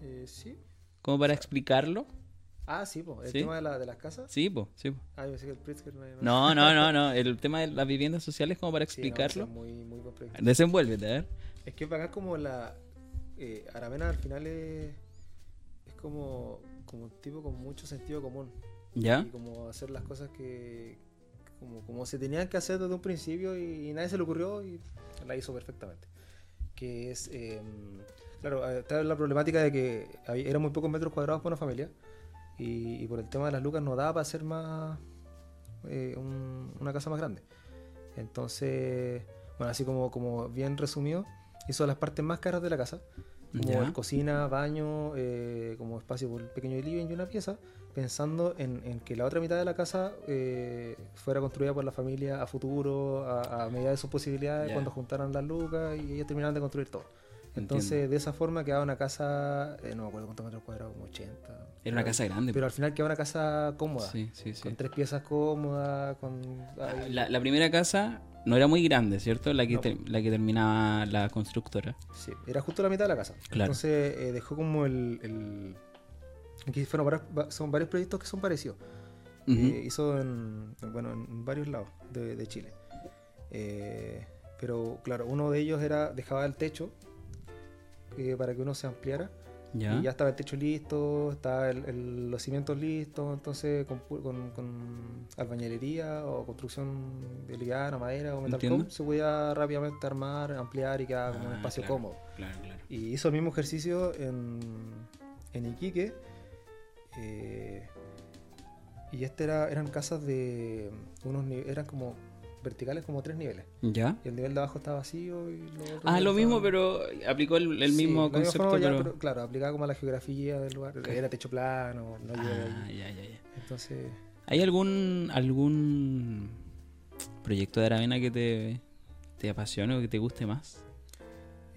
Eh, sí. ¿Como para explicarlo? Ah, sí, po. el Sí. tema de, la, de las casas. Sí, po, sí. po. Ah, yo pensé que el Pritzker no No, no, no, no. El tema de las viviendas sociales, como para Sí, no, explicarlo. ese es muy, proyecto. Desenvuélvete, a ver. Es que es bacán como la. Eh, Aravena al final es. Es como, como un tipo con mucho sentido común. ¿Ya? Y como hacer las cosas que. Como, como se tenían que hacer desde un principio y, y nadie se le ocurrió y la hizo perfectamente. Que es. eh, claro, está la problemática de que había- eran muy pocos metros cuadrados para una familia. Y, y por el tema de las lucas no daba para hacer más. eh, un- una casa más grande. Entonces, bueno, así como, como bien resumido, hizo las partes más caras de la casa, como el cocina, baño, eh, como espacio por pequeño de living y una pieza, pensando en, en que la otra mitad de la casa eh, fuera construida por la familia a futuro, a, a medida de sus posibilidades, cuando juntaran las lucas y ellos terminaran de construir todo. Entonces, Entiendo. de esa forma quedaba una casa, eh, no me acuerdo cuántos metros cuadrados, como 80. Era una casa grande. Pero al final quedaba una casa cómoda, Sí, sí, sí. con tres piezas cómodas, con... ahí- La, la primera casa no era muy grande, ¿cierto? La que, No. la que terminaba la constructora. Sí, era justo la mitad de la casa. Claro. Entonces eh, dejó como el. el- aquí fueron varios, va- son varios proyectos que son parecidos. Eh, hizo en, bueno, en varios lados de, de Chile. Eh, pero claro, uno de ellos era dejaba el techo eh, para que uno se ampliara. ¿Ya? Y ya estaba el techo listo, estaba el- el- los cimientos listos, entonces con, con, con albañilería o construcción de liviana, madera o metal se podía rápidamente armar, ampliar y quedaba como un Ah, espacio claro. cómodo. Claro, claro. Y hizo el mismo ejercicio en, en Iquique. eh, y este era, eran casas de unos eran como verticales como tres niveles. ¿Ya? Y el nivel de abajo estaba vacío y lo otro Ah, lo mismo, estaba- pero aplicó el, el mismo concepto, forma ya, pero... claro, aplicaba como a la geografía del lugar. Era techo plano, no Ah, ahí. ya, ya, ya. Entonces, ¿Hay algún algún proyecto de Aravena que te, te apasione o que te guste más?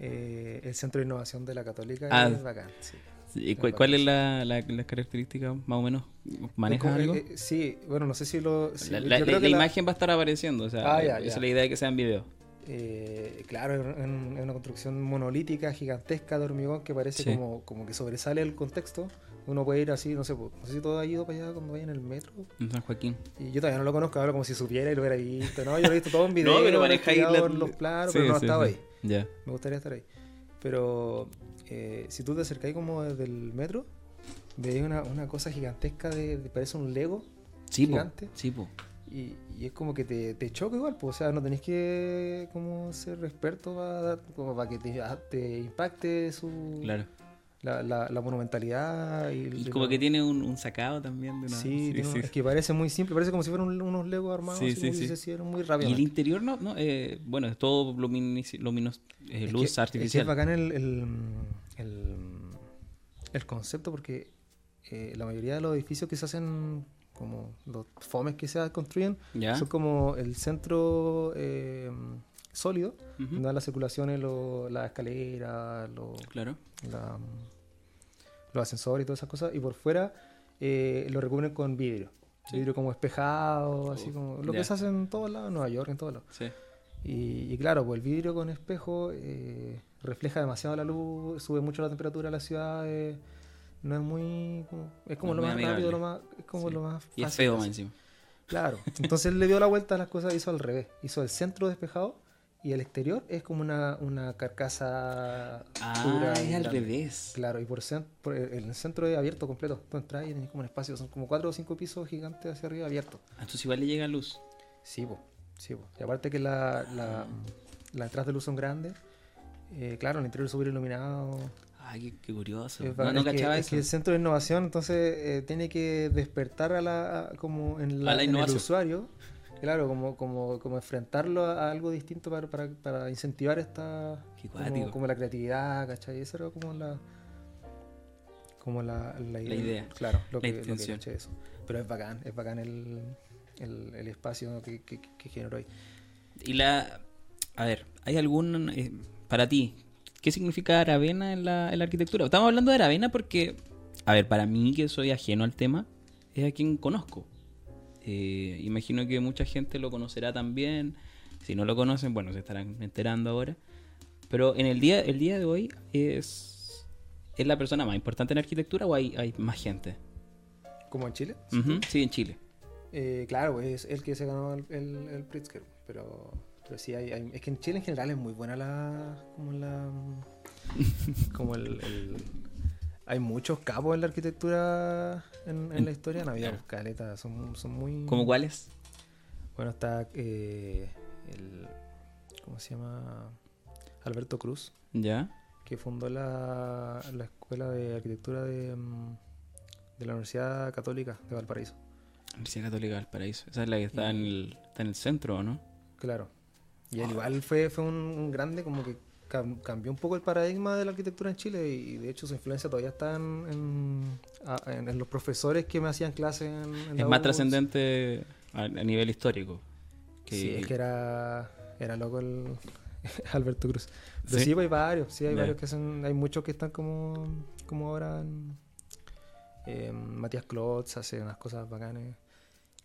eh, el centro de innovación de la Católica Ah. es bacán. Sí. ¿Y cu- ¿Cuál es la, la, las características más o menos? ¿Manejas algo? eh, eh, sí, bueno, no sé si lo. sí, la la- imagen va a estar apareciendo, o sea, Ah, ya, esa ya. es la idea de que sean videos. Eh, claro, es un- es una construcción monolítica, gigantesca de hormigón que parece Sí. como, como que sobresale el contexto. Uno puede ir así, no sé, no sé si todo ha ido para allá cuando vaya en el metro. En San Joaquín. Y yo todavía no lo conozco, hablo como si supiera y lo hubiera visto. No, yo lo he visto todo en video, pero lo he manejáis estudiado la- los planos, Sí, pero no he sí, estado ahí. Ya. Me gustaría estar ahí. Pero eh, si tú te acercáis como desde el metro, veis una, una cosa gigantesca de, de- parece un Lego. Sí, po. Gigante. Sí, po. Y, y es como que te, te choca igual, pues, o sea, no tenés que como ser experto para, dar- como para que te, te impacte su, Claro. La, la, la monumentalidad. Y, como que tiene un, un sacado también de una... Sí, es que parece muy simple, parece como si fueran un- unos Legos armados, Sí, así sí, sí. se muy Y el interior no, no eh, bueno, es todo luminici- luminos, eh, Es luz que- Es que artificial. es bacán el, el, el, el concepto porque eh, la mayoría de los edificios que se hacen, como los fomes que se construyen, ¿Ya? son como el centro sólido, donde van las circulaciones, lo- las escaleras, lo- Claro. la- los ascensores y todas esas cosas, y por fuera eh, lo recubren con vidrio. Sí. Vidrio como espejado, así como lo que se hace en todos lados, en Nueva York, en todos lados. Sí. Y, y claro, pues el vidrio con espejo eh, refleja demasiado la luz, sube mucho la temperatura de la ciudad, eh, no es muy... como- es como No lo más rápido, lo más, es como Sí. lo más Y es fácil feo más encima. Claro, entonces él le dio la vuelta a las cosas, hizo al revés, hizo el centro despejado y el exterior es como una, una carcasa Ah, dura es al revés. Claro, y por, por el, el centro es abierto completo. Tú entras y tenés como un espacio, son como cuatro o cinco pisos gigantes hacia arriba abiertos. Ah, Entonces igual le llega luz. Sí, po, sí, po. Y aparte que la, la, las entradas de luz son grandes, eh, claro, el interior es súper iluminado. Ay, qué, qué curioso. No, no es que, cachaba es que el centro de innovación entonces eh, tiene que despertar a la a- como en, la, en el usuario claro como como como enfrentarlo a, algo distinto para, para, para incentivar esta como, como la creatividad ¿cachai? esa era como la como la, la idea, idea, claro lo la que, lo que intención. de eso pero es bacán es bacán el, el, el espacio que, que, que generó ahí Y la. A ver, ¿hay algún. eh, para ti, ¿qué significa Aravena en la, en la arquitectura? Estamos hablando de Aravena porque. A ver, para mí, que soy ajeno al tema, es a quien conozco. Eh, imagino que mucha gente lo conocerá también. Si no lo conocen, bueno, se estarán enterando ahora. Pero en el día, el día de hoy es. ¿Es la persona más importante en arquitectura o hay, hay más gente? como en Chile Sí, en Chile. Eh, claro, es el que se ganó el, el, el Pritzker, pero, pero sí hay, hay- es que en Chile en general es muy buena la como la como el, el- hay muchos capos en la arquitectura en, en En- la historia, habido claro. caletas, son, son muy ¿Cómo cuáles? bueno está eh, el ¿cómo se llama? Alberto Cruz, ¿Ya? que fundó la, la escuela de arquitectura de, mm, de la Universidad Católica de Valparaíso. Universidad Católica del Paraíso. Esa es la que está, en, el, está en el centro, ¿o no? Claro. Y él igual fue, fue un, un grande, como que cam- cambió un poco el paradigma de la arquitectura en Chile y, de hecho su influencia todavía está en, en, en- los profesores que me hacían clases en, en Es la más trascendente a, a nivel histórico. Que, Sí, es que era, era loco el Alberto Cruz. Pero ¿Sí? sí, pues, hay varios, sí, hay Ya. varios que son, hay muchos que están como, como ahora en, eh, Matías Klotz hace unas cosas bacanas.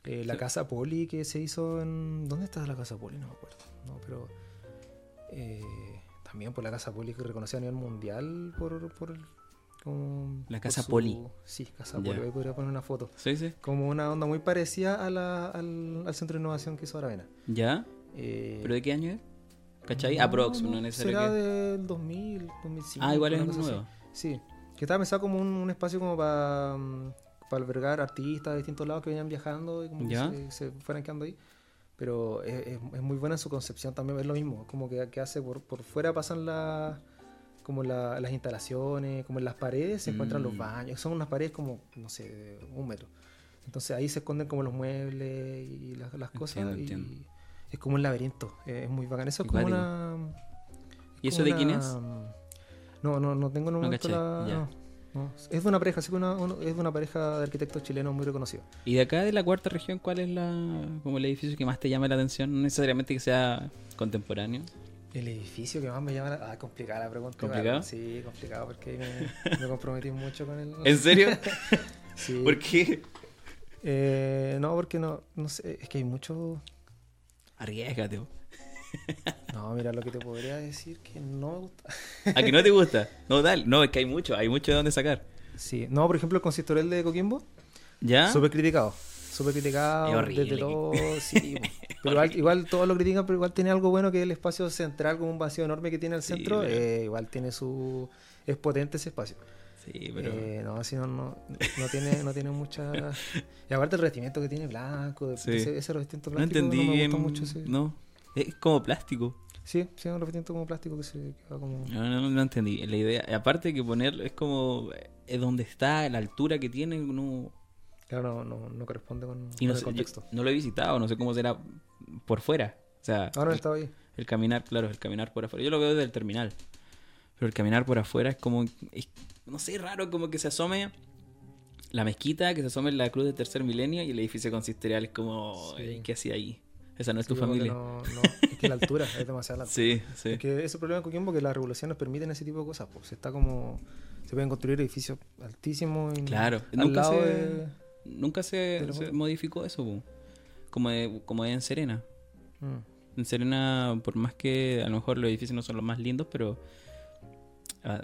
Eh, la Sí. casa Poli que se hizo en... ¿Dónde está la casa Poli? No me acuerdo. No, pero... eh, también por la casa Poli que reconocida a nivel mundial por... por el- como- La Casa su- Poli. Sí, casa Ya. Poli. Ahí podría poner una foto. Sí, sí. Como una onda muy parecida a la- al, al centro de innovación que hizo Aravena. ¿Ya? Eh, ¿Pero de qué año es? ¿Cachai? no, Aprox, no, no, necesario Será que- del 2000, 2005. Ah, igual es cosa así. nuevo. Sí, que estaba pensado como un, un espacio como para, mm, para albergar artistas de distintos lados que venían viajando y como que se fueran quedando ahí. Pero es, es- es muy buena en su concepción también, es lo mismo, como que, que hace por, por fuera pasan la, como la- las instalaciones, como en las paredes se encuentran los Mm. baños, son unas paredes como, no sé, de un metro. Entonces ahí se esconden como los muebles y las, las cosas. Entiendo, y. Es como un laberinto, es muy bacán. Eso es como una... ¿Y es eso de quién es? No, no, no tengo la... no, no. Es de una pareja, sí que una, uno- es de una pareja de arquitectos chilenos muy reconocidos. ¿Y de acá de la cuarta región cuál es la como el edificio que más te llama la atención? No necesariamente que sea contemporáneo. El edificio que más me llama la... Ah, complicada la pregunta. ¿Complicado? Sí, complicado porque ahí me, me comprometí mucho con el... ¿En serio? Sí. ¿Por qué? Eh, no, porque no, no sé, es que hay mucho... Arriesgate. No, mira, lo que te podría decir que no me gusta. ¿A que no te gusta? No, dale. No, es que hay mucho, hay mucho de dónde sacar. Sí, no, por ejemplo, el consistorial de Coquimbo, ¿Ya? súper criticado. Súper criticado, desde todo, sí. pero igual, igual todos lo critican, pero igual tiene algo bueno que es el espacio central, como un vacío enorme que tiene el Sí, centro, pero- eh, igual tiene su... Es potente ese espacio. Sí, pero... Eh, no, así no, no, no tiene, no tiene mucha... Y aparte el revestimiento que tiene blanco, Sí. ese, ese revestimiento no entendí no me gusta bien. mucho. ese- No, es como plástico. Sí, sí, es un revestimiento como plástico que se que va como... No, no, no entendí. La idea, aparte que poner es como es donde está, la altura que tiene, no, Claro, no, no, no corresponde con, y no, el sé, contexto. no lo he visitado, no sé cómo será por fuera. O sea, Ahora el, estaba ahí. el caminar, claro, el caminar por afuera. Yo lo veo desde el terminal. Pero el caminar por afuera es como, es- no sé, raro, como que se asome la mezquita, que se asome la cruz del tercer milenio y el edificio consistorial es como, Sí. "Ey, ¿qué hacía ahí? Esa no es tu familia. No, no, es que la altura es demasiado alta. Sí, sí. Es que ese problema en Coquimbo que las regulaciones permiten ese tipo de cosas. Pues está como. Se pueden construir edificios altísimos. y- Claro, nunca se, de- nunca se, de modificó eso, po. como, de- como es en Serena. Mm. En Serena, por más que a lo mejor los edificios no son los más lindos, pero... ah,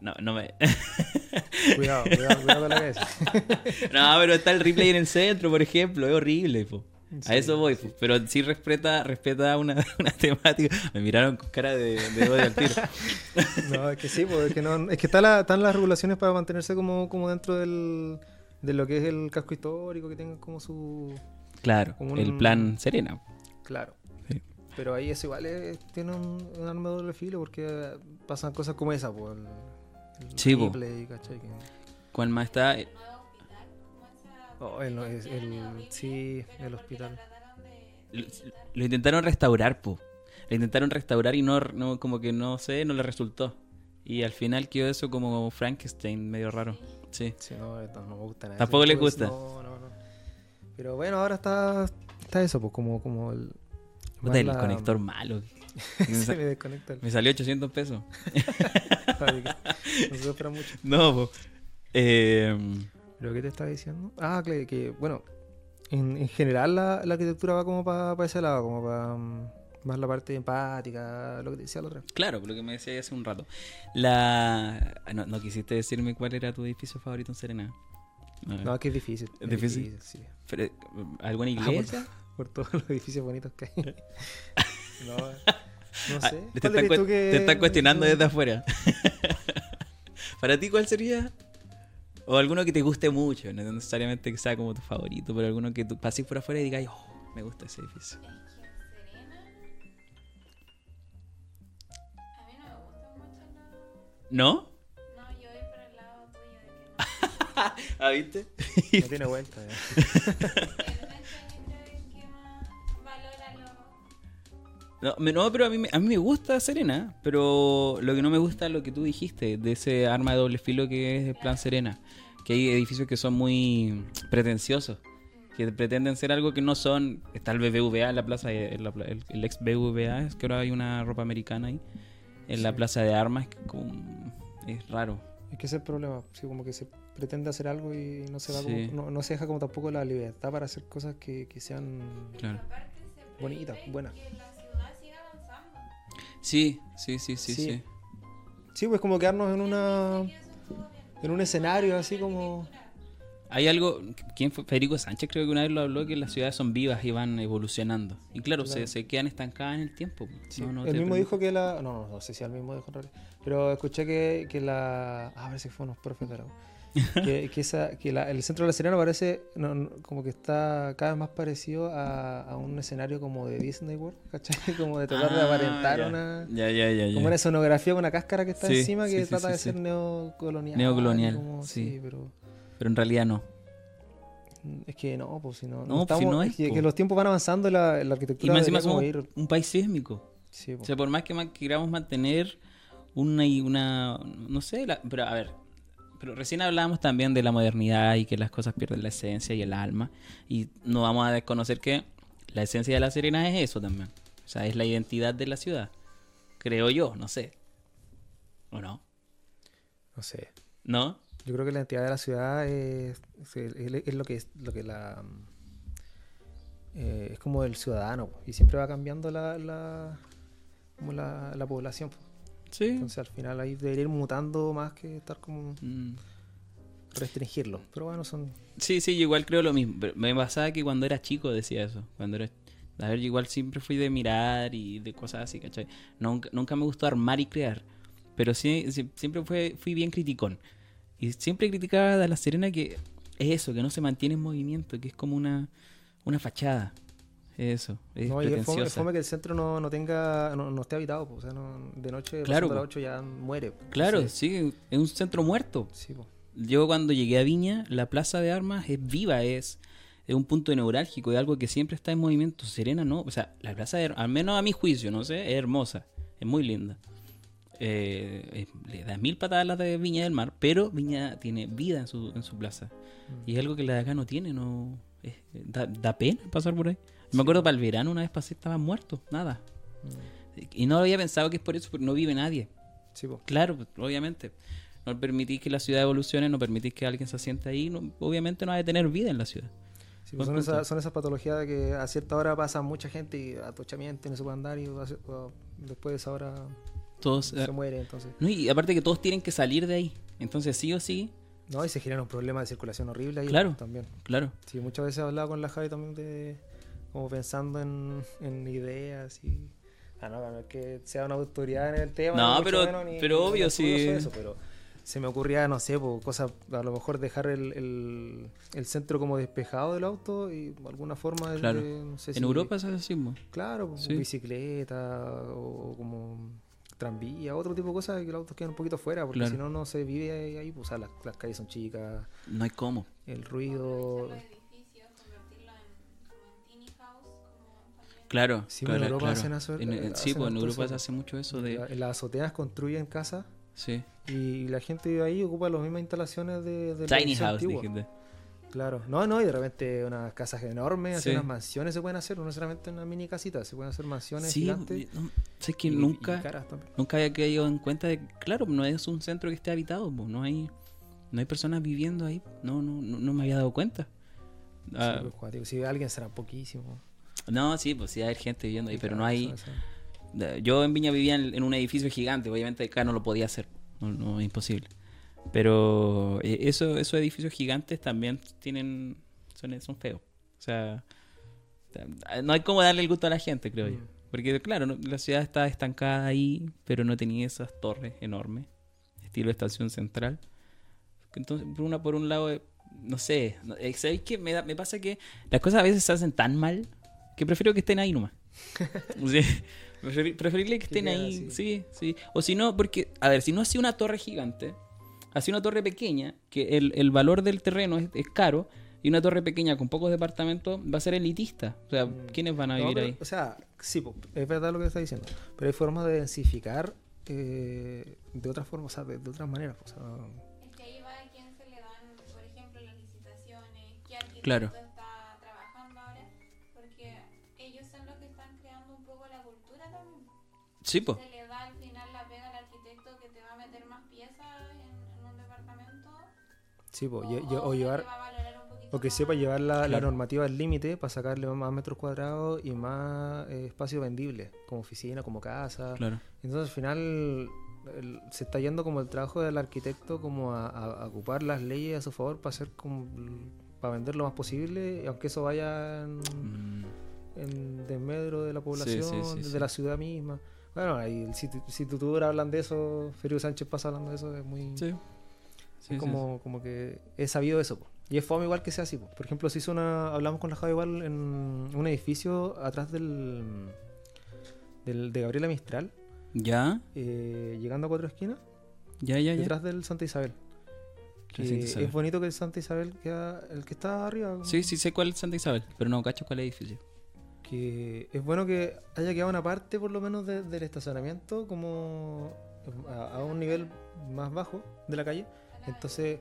no, no me... Cuidado, cuidado, cuidado con la cabeza. no, pero está el replay en el centro, por ejemplo, es horrible, po. A eso voy, po. pero sí respeta, respeta una, una temática. Me miraron con cara de, de odio al tiro. No, es que sí, pues, es que, no, es que está la- están las regulaciones para mantenerse como, como dentro del, de lo que es el casco histórico, que tengan como su. Claro, Como un- el plan Serena. Claro. Sí. Pero ahí eso igual es- tiene un, un arma de doble filo porque pasan cosas como esa, pues. el- el Sí, po. Ripley, ¿cachai? Que- ¿Cuál más está? Oh, el, el- sí, el hospital. Lo, lo intentaron restaurar, po. Lo intentaron restaurar y no, no, como que no sé, no le resultó. Y al final quedó eso como Frankenstein, medio raro. Sí. Sí, no, no, no me gusta nada. Tampoco Ese le tipo de- gusta. No, no, no. Pero bueno, ahora está, está eso, pues como, como el... Puta, el conector malo. Se me desconecta el... me salió 800 pesos. no se mucho. No, po. Eh, ¿Pero qué te estaba diciendo? Ah, que, que, bueno, en, en general la, la arquitectura va como para ese lado, como para más la parte empática, lo que te decía la otra. claro, lo que me decía hace un rato. La... No, no quisiste decirme cuál era tu edificio favorito en Serena. No, es que es difícil. ¿Es difícil? sí. pero, ¿Alguna Ah, por- iglesia? por, todos los edificios bonitos que hay. no, no Ah, sé. te, ¿Cuál están, que- te están cuestionando desde afuera. Para ti, ¿cuál sería? O alguno que te guste mucho, no necesariamente que sea como tu favorito, pero alguno que tú pases por afuera y digas, oh, me gusta ese edificio. Es que en Serena. A mí no me gusta mucho el lado. ¿No? No, yo voy por el lado tuyo de que no. ¿Ah, viste? No tiene vuelta. ya. No, me- no, pero a mí, me- a mí me gusta Serena, pero lo que no me gusta es lo que tú dijiste, de ese arma de doble filo que es el plan Serena. Que hay edificios que son muy pretenciosos, que pretenden ser algo que no son. Está el BBVA en la plaza, de- en la pla- el, el ex BBVA, es que ahora hay una ropa americana ahí, en la plaza de armas, que como- es raro. Es que ese es el problema. Sí, como que se pretende hacer algo y no se, da Sí. como, no, no se deja como tampoco la libertad para hacer cosas que, que sean Claro. Bonitas, buenas. Sí, sí, sí, sí, Sí. sí. Pues como quedarnos en una en un escenario así como Hay algo, ¿quién fue? Federico Sánchez creo que una vez lo habló, que las ciudades son vivas y van evolucionando. Y claro, Claro. Se, se quedan estancadas en el tiempo. Sí, No, no el mismo dijo que la no, no, no sé si el mismo dijo pero escuché que, que la ah, parece que fue unos profes de la. Que, que esa que la- el centro de la Serena parece no, no, como que está cada vez más parecido a, a un escenario como de Disney World, ¿cachai? Como de tratar de Ah, aparentar ya. una Ya, ya, como una escenografía con una cáscara que está Sí, encima que sí, trata sí, de ser neocolonial. Neocolonial, como- sí. pero Pero en realidad no. es que no, pues si no, No, pues, si estamos, no es, que, que los tiempos van avanzando y la, la Y arquitectura más encima como somos ir- un país sísmico. sí, po. O sea, por más que más queramos mantener una y una. No sé, la- pero a ver. Pero recién hablábamos también de la modernidad y que las cosas pierden la esencia y el alma. Y no vamos a desconocer que la esencia de La Serena es eso también. O sea, es la identidad de la ciudad. Creo yo, no sé. ¿O no? no sé. ¿No? Yo creo que la identidad de la ciudad es, es, lo que es lo que la eh, es como el ciudadano y siempre va cambiando la, la como la, la población. Sí. Entonces al final ahí debería ir mutando más que estar como Mm. restringirlo. Pero bueno, son Sí, sí, yo igual creo lo mismo. Pero me pasaba que cuando era chico decía eso. Cuando era. A ver, yo igual siempre fui de mirar y de cosas así, ¿cachai? Nunca, nunca me gustó armar y crear. Pero sí, siempre fue, fui bien criticón. Y siempre criticaba a La Serena que es eso, que no se mantiene en movimiento, que es como una, una fachada. Eso, es no, y es fome, es fome que el centro no, no tenga no, no esté habitado, po, o sea, no- de noche Claro, a las po. 8 ya muere. po. Claro, sí, es un centro muerto. sí. Yo cuando llegué a Viña, la plaza de armas es viva, es, es un punto neurálgico, es algo que siempre está en movimiento. Serena no, o sea, la plaza de Armas, al menos a mi juicio, no sé, es hermosa, es muy linda. Eh, le da mil patadas a la de Viña del Mar, pero Viña tiene vida en su, en su plaza. Y es algo que la de acá no tiene, no es- da, da pena pasar por ahí. Me acuerdo para el verano una vez pasé, estaba muerto, nada. Y no había pensado que es por eso, porque no vive nadie. Sí, po. Claro, pues, obviamente. No permitís que la ciudad evolucione, no permitís que alguien se asiente ahí, no- obviamente no va a tener vida en la ciudad. Sí, pues son, esas, son esas patologías de que a cierta hora pasa mucha gente y atochamiento y no se puede andar y o después de esa hora Todos, eh, se muere entonces. no, y aparte que todos tienen que salir de ahí. Entonces, sí o sí, No, y se genera un problema de circulación horrible ahí Claro. también. claro. Sí, muchas veces he hablado con la Javi también de como pensando en, en ideas y ah, no, no es que sea una autoridad en el tema. No, ni mucho pero- menos, ni- pero ni obvio, sí. eso, pero se me ocurría, no sé, po, cosas, a lo mejor dejar el, el, el centro como despejado del auto y alguna forma de, Claro. de, no sé En si- Europa es así. Claro, Sí. bicicleta o, o como tranvía, otro tipo de cosas que los autos quedan un poquito fuera, porque Claro. si no, no se vive ahí, ahí, pues, o sea, las, las calles son chicas, No hay cómo. el ruido. Claro, Sí, claro, en Europa claro. hacen eso, En- eh, en- sí, hacen pues en Europa se hace mucho eso de... En las azoteas construyen casas Sí. y la gente vive ahí ocupa las mismas instalaciones de, de Tiny house, dijiste. Claro, no, no, y de repente unas casas enormes, Sí. unas mansiones se pueden hacer, no necesariamente una mini casita, se pueden hacer mansiones Sí, gigantes. no, sé que y- nunca... había caído en cuenta de que, claro, no es un centro que esté habitado, po, no hay no hay personas viviendo ahí, no no no, no me había dado cuenta. Ah, Sí, pues, cuático. Si alguien será poquísimo. No, sí, pues sí hay gente viviendo ahí, pero no hay yo en Viña vivía en, en un edificio gigante, obviamente acá no lo podía hacer, no, no es imposible. Pero eh, eso, esos edificios gigantes también tienen son, son feos. O sea, no hay como darle el gusto a la gente, creo yo. Mm. Porque claro, no- la ciudad está estancada ahí, pero no tenía esas torres enormes, estilo estación central. Entonces, por una por un lado, eh, no sé, eh, ¿sabéis qué? Me, da- me pasa que las cosas a veces se hacen tan mal que prefiero que estén ahí nomás. Sí, preferi- preferible que estén ahí, así. sí, sí. O si no, porque, a ver, si no hacía una torre gigante, hacía una torre pequeña, que el, el valor del terreno es, es caro, y una torre pequeña con pocos departamentos va a ser elitista. O sea, ¿quiénes van a Mm. No, vivir pero, ahí? O sea, sí, es verdad lo que está diciendo. Pero hay formas de densificar eh, de otras formas, o sea, de, de otras maneras. O sea, Es que ahí va a quién se le dan, por ejemplo, las licitaciones, qué Claro. Sí, pues. Se le da al final la pega al arquitecto que te va a meter más piezas en, en un departamento. sí, po, o, o o llevar, o que sepa llevar la, la Claro. normativa al límite para sacarle más metros cuadrados y más eh, espacio vendible, como oficina, como casa. Claro. Entonces al final el- se está yendo como el trabajo del arquitecto como a, a- a ocupar las leyes a su favor para hacer como para vender lo más posible, aunque eso vaya en, Mm, en desmedro de la población, sí, sí, de sí. la ciudad misma. Bueno, ahí, si, si tutubra hablan de eso, Ferio Sánchez pasa hablando de eso, es muy... sí. Sí, es sí, como, como que he sabido eso. po. Y es fome igual que sea así. po. Por ejemplo, se hizo una... Hablamos con la Javi igual en un edificio atrás del... del de Gabriela Mistral. Ya, eh, llegando a Cuatro Esquinas, ya, ya, ya. detrás del Santa Isabel. Es bonito que el Santa Isabel queda... El que está arriba. Sí, sí sé cuál es Santa Isabel, pero no cacho cuál edificio. Que es bueno que haya quedado una parte por lo menos de- del estacionamiento como a, a un nivel más bajo de la calle. Entonces,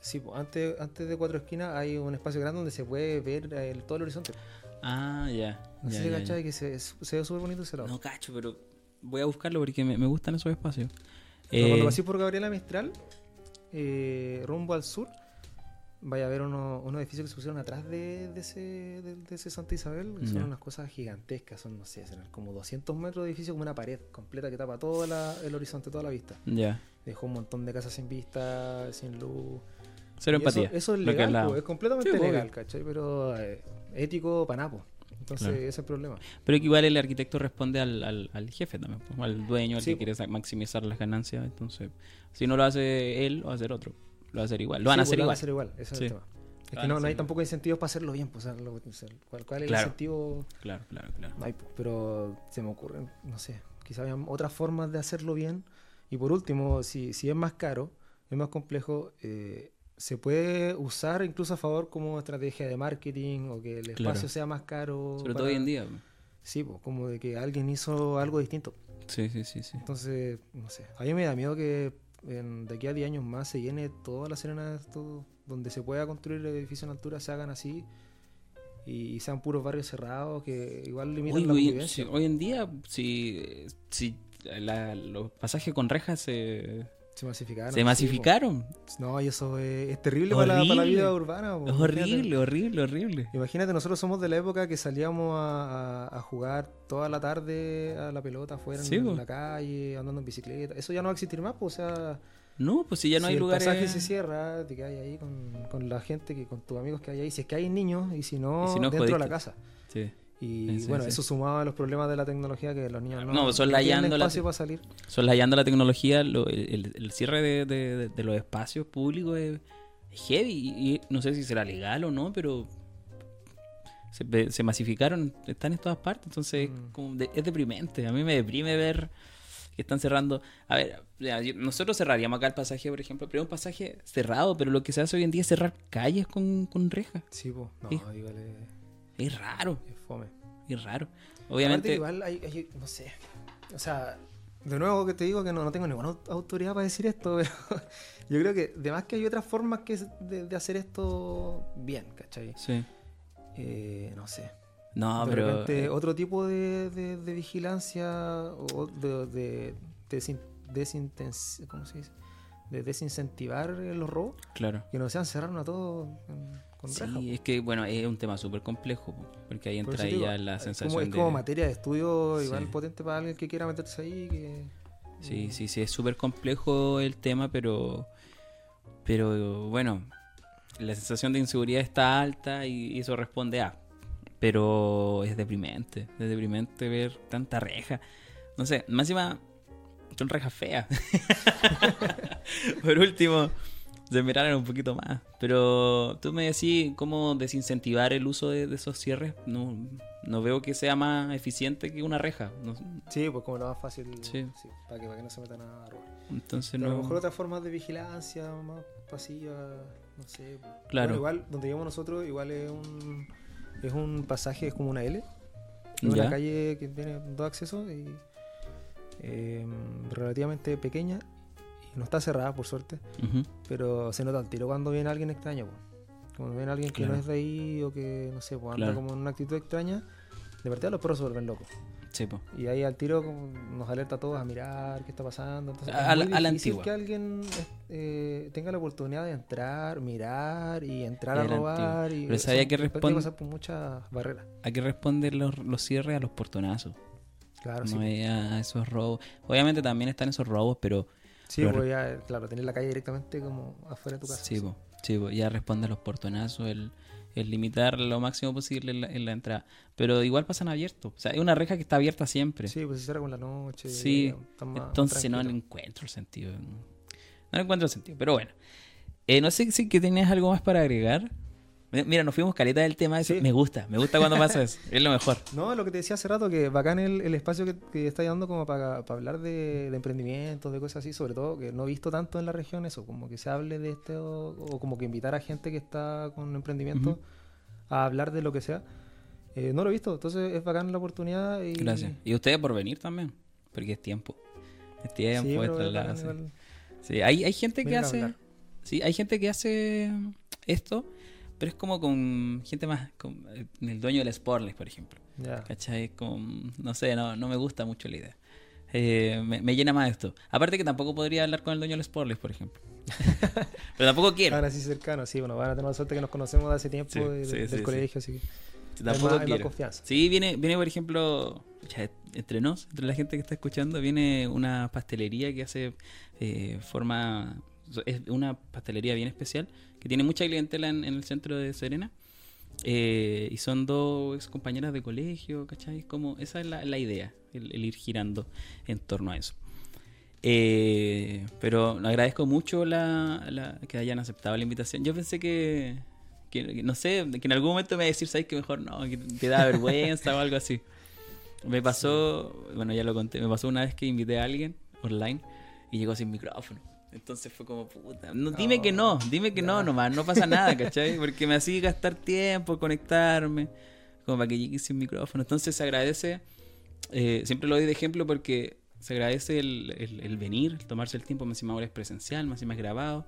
sí, pues, antes, antes de cuatro esquinas hay un espacio grande donde se puede ver el, todo el horizonte. Ah, ya. No sé si cachai que se, se ve súper bonito ese lado. No cacho, pero voy a buscarlo porque me, me gustan esos espacios. Eh, cuando pasé por Gabriela Mistral, eh, rumbo al sur, vaya a ver unos, unos edificios que se pusieron atrás de, de ese, de, de ese Santa Isabel, que son unas cosas gigantescas, son, no sé, serán como 200 metros de edificio, como una pared completa que tapa todo la- el horizonte, toda la vista. Ya. Dejó un montón de casas sin vista, sin luz. Cero Y empatía. eso es legal, po, es completamente Sí, po, legal. ¿cachai? Pero eh, ético panapo. Entonces, Claro. ese es el problema. Pero que igual el arquitecto responde al, al, al jefe también, pues, al dueño, al Sí, que quiere maximizar las ganancias. Entonces, si no lo hace él, lo va a hacer otro. Lo va a hacer igual. Lo van Sí, a pues, hacer lo van igual. a hacer igual, ese es el tema. Es que no, no hay igual. tampoco incentivos para hacerlo bien, pues, o sea, ¿cuál, cuál es el Claro. incentivo? Claro, claro, claro. No hay, pues, pero se me ocurren, no sé, quizás había otras formas de hacerlo bien. Y por último, si, si es más caro, es más complejo, eh, se puede usar incluso a favor como estrategia de marketing o que el espacio Claro. sea más caro. Sobre todo para- hoy en día. pues. Sí, pues, como de que alguien hizo algo distinto. Sí, sí, sí, sí. Entonces, no sé, a mí me da miedo que en- de aquí a 10 años más se llene toda la Serena, todo, donde se pueda construir edificios en altura, se hagan así y, sean puros barrios cerrados que igual limitan Hoy, la hoy- convivencia. hoy en día, si, si la- los pasajes con rejas se, Se masificaron. se sí, masificaron. po. no, y eso es, es terrible para la, para la vida urbana. po. Es Imagínate- horrible, horrible, horrible. Imagínate, nosotros somos de la época que salíamos a, a- a jugar toda la tarde a la pelota afuera Sí, en la calle, andando en bicicleta. Eso ya no va a existir más, pues, o sea, No, pues si ya no si hay el lugares. pasaje se cierra, te quedas ahí con, con la gente, que con tus amigos que hay ahí. Si es que hay niños y si no, Y si no, dentro de la casa. Sí. Y Sí, bueno, sí. eso sumado a los problemas de la tecnología que los niños no, No, son tienen layando la espacio te- para salir. Soslayando la tecnología, lo- el, el- cierre de, de- los espacios públicos es, heavy. Y, y no sé si será legal o no, pero se, masificaron, están en todas partes. Entonces Mm. como de- es deprimente. A mí me deprime ver que están cerrando. A ver, nosotros cerraríamos acá el pasaje, por ejemplo, pero es un pasaje cerrado, pero lo que se hace hoy en día es cerrar calles con, con rejas. Sí, pues. No, Sí. igual es, Es raro, fome. es raro. Aparte, Obviamente, igual hay, hay- no sé. O sea, de nuevo que te digo que no, no tengo ninguna au- autoridad para decir esto, pero yo creo que además que hay otras formas que de, de hacer esto bien, ¿cachai? sí. Eh, no sé. No, de pero. repente, eh, otro tipo de, de- de vigilancia o de, de desin- ¿cómo se dice? De desincentivar los robos, claro. que no sean cerrarnos a todos en- con Sí, es que, bueno, es un tema súper complejo, po, porque ahí Por entra ahí digo, ya la es sensación como, es de... como materia de estudio igual Sí. potente para alguien que quiera meterse ahí. Que... Sí, sí, sí, es súper complejo el tema, pero, pero bueno, la sensación de inseguridad está alta y, y eso responde a. Pero es deprimente, es deprimente ver tanta reja. No sé, más encima son rejas feas. Por último, se miraran un poquito más. Pero tú me decís cómo desincentivar el uso de, de esos cierres. No, no veo que sea más eficiente que una reja. No- Sí, pues como lo más fácil. Sí. para, que, para que no se metan a robar. entonces Pero a lo mejor otras formas de vigilancia más pasivas, no sé. pues. Claro. Bueno, igual, donde vivimos nosotros, igual es un, es un pasaje, es como una L. Es una calle que tiene dos accesos y eh, relativamente pequeña. No está cerrada, por suerte. Pero se nota al tiro cuando viene alguien extraño. pues. Cuando viene alguien que Claro. no es de ahí o que, no sé, pues anda Claro. como en una actitud extraña. De partida los perros se vuelven locos. Sí, po. Y ahí al tiro nos alerta a todos a mirar qué está pasando. Entonces, A- es a la- muy a la difícil antigua. que alguien eh, tenga la oportunidad de entrar, mirar y entrar a A robar. Y, Pero sabía que tiene responde- pasar por muchas barreras. Hay que responder los, los cierres a los portonazos. Claro, no sí. es a esos robos. Obviamente también están esos robos, pero Sí, pero- pues ya, claro, tener la calle directamente como afuera de tu casa. sí, po, sí, po, ya responde a los portonazos, el, el limitar lo máximo posible en la, en la entrada. Pero igual pasan abiertos. O sea, es una reja que está abierta siempre. Sí, pues se cierra con la noche. Sí, Entonces no le encuentro el sentido. No, no le encuentro el sentido. Pero bueno. Eh, no sé si que tenías algo más para agregar. Mi- Mira, nos fuimos caleta del tema. Eso Sí. me gusta. Me gusta cuando pasa eso. Es lo mejor. No, lo que te decía hace rato, que bacán el, el espacio que, que está dando como para, para hablar de, de emprendimientos, de cosas así, sobre todo que no he visto tanto en la región eso, como que se hable de esto, o como que invitar a gente que está con emprendimiento Ujú. a hablar de lo que sea. Eh, no lo he visto, entonces es bacán la oportunidad y... Gracias. Y ustedes por venir también. Porque es tiempo. Es tiempo, Sí, es bacán sí. igual. Sí, hay, hay gente que hace. Sí, hay gente que hace esto, pero es como con gente más. Con eh, el dueño del Sportles, por ejemplo. Ya. ¿Cachai? Con, no sé, no, no me gusta mucho la idea. Eh, me, me llena más esto. Aparte que tampoco podría hablar con el dueño del Sportles, por ejemplo. pero tampoco quiero. Ahora sí cercanos, sí, bueno, van a tener la suerte que nos conocemos de hace tiempo Sí, de- sí, del sí, colegio, así que... Tampoco hay más- hay más quiero. confianza. Sí, viene, viene por ejemplo, ya, entre nos, entre la gente que está escuchando, viene una pastelería que hace eh, forma. Es una pastelería bien especial que tiene mucha clientela en, en el centro de Serena. Eh, y son dos ex compañeras de colegio, ¿cachai? Como, esa es la, la idea, el, el ir girando en torno a eso. Eh, pero agradezco mucho la, la- que hayan aceptado la invitación. Yo pensé que, que- que, no sé, que en algún momento me iba a decir, ¿sabes que mejor no? Que te da vergüenza o algo así. Me pasó, bueno, ya lo conté, me pasó una vez que invité a alguien online y llegó sin micrófono. Entonces fue como, puta, no, dime que no, dime que no ya. nomás, no pasa nada, ¿cachai? Porque me hacía gastar tiempo, conectarme, como para que llegue sin micrófono. Entonces se agradece, eh, siempre lo doy de ejemplo porque se agradece el, el- el venir, el tomarse el tiempo, más encima ahora es presencial, más encima es grabado.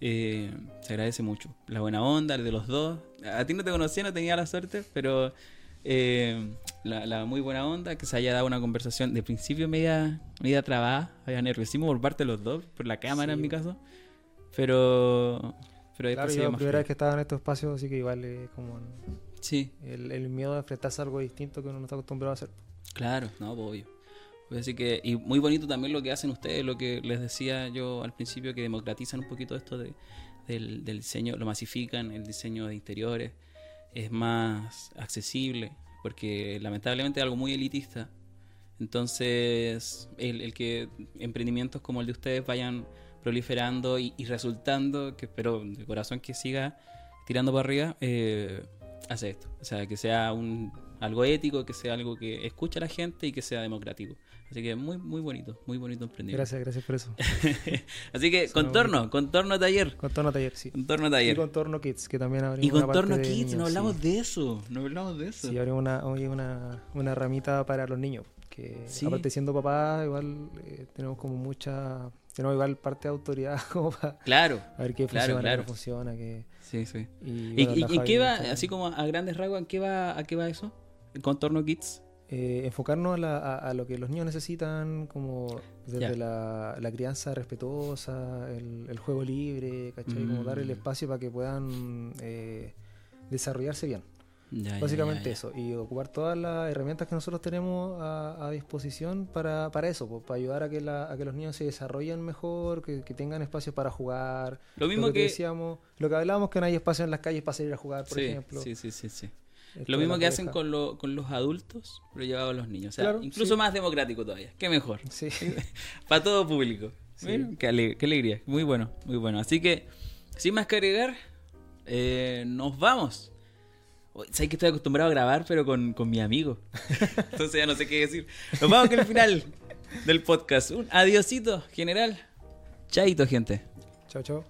Eh, se agradece mucho. La buena onda, el de los dos. A ti no te conocía, no tenía la suerte, pero eh, la, la muy buena onda, que se haya dado una conversación de principio media, media trabada, había nerviosismo por parte de los dos, por la cámara en Sí, mi bueno. caso. Pero, pero Claro, yo la primera vez fluido. que estaba en estos espacios, así que igual es como Sí, el, el miedo de enfrentarse a algo distinto que uno no está acostumbrado a hacer. Claro, no, pues, obvio. Pues Así que, y muy bonito también lo que hacen ustedes, lo que les decía yo al principio, que democratizan un poquito esto de, del, del diseño, lo masifican, el diseño de interiores, es más accesible, porque lamentablemente es algo muy elitista. Entonces, el, el que emprendimientos como el de ustedes vayan proliferando y, y resultando, que espero de corazón que siga tirando para arriba, eh, hace esto. O sea, que sea un algo ético, que sea algo que escuche a la gente y que sea democrático. Así que muy, muy bonito, muy bonito emprendimiento. Gracias, gracias por eso. Así que Suena contorno, contorno taller, Contorno taller, sí. contorno Y taller. Contorno Kids, que también abrimos Y una parte contorno kids, niños, no hablamos sí. de eso, no hablamos de eso. Sí, abrimos una, hoy una, una ramita para los niños. Que Sí. aparte siendo papá, igual eh, tenemos como mucha. Tenemos igual parte de autoridad como para Claro, ver qué Claro, funciona, claro. qué funciona. Qué, sí, sí. y, ¿Y, bueno, y- y qué va, así como a grandes rasgos, qué va, a qué va eso? ¿El contorno kids? eh, enfocarnos a, la- a- a lo que los niños necesitan, como desde la, la crianza respetuosa, el, el juego libre, ¿cachai? Como dar el Mm. espacio para que puedan eh, desarrollarse bien. Básicamente eso, y ocupar todas las herramientas que nosotros tenemos a, a disposición para, para eso, pues, para ayudar a que, la- a que los niños se desarrollen mejor, que, que tengan espacios para jugar. Lo mismo que, te que... decíamos, lo que hablábamos que no hay espacio en las calles para salir a jugar, por sí, ejemplo. sí, sí, sí, sí. Esto Lo mismo que hacen con, lo- con los adultos, pero llevado a los niños. O sea, Claro, incluso sí. más democrático todavía. Qué mejor. Sí, Para todo público. Sí. Bueno, qué, ale- qué alegría. Muy bueno, muy bueno. Así que, sin más que agregar, eh, nos vamos. Sabes que estoy acostumbrado a grabar, pero con, con mi amigo. Entonces ya no sé qué decir. Nos vamos con el final del podcast. Un adiosito, general. Chaito, gente. chao, chao.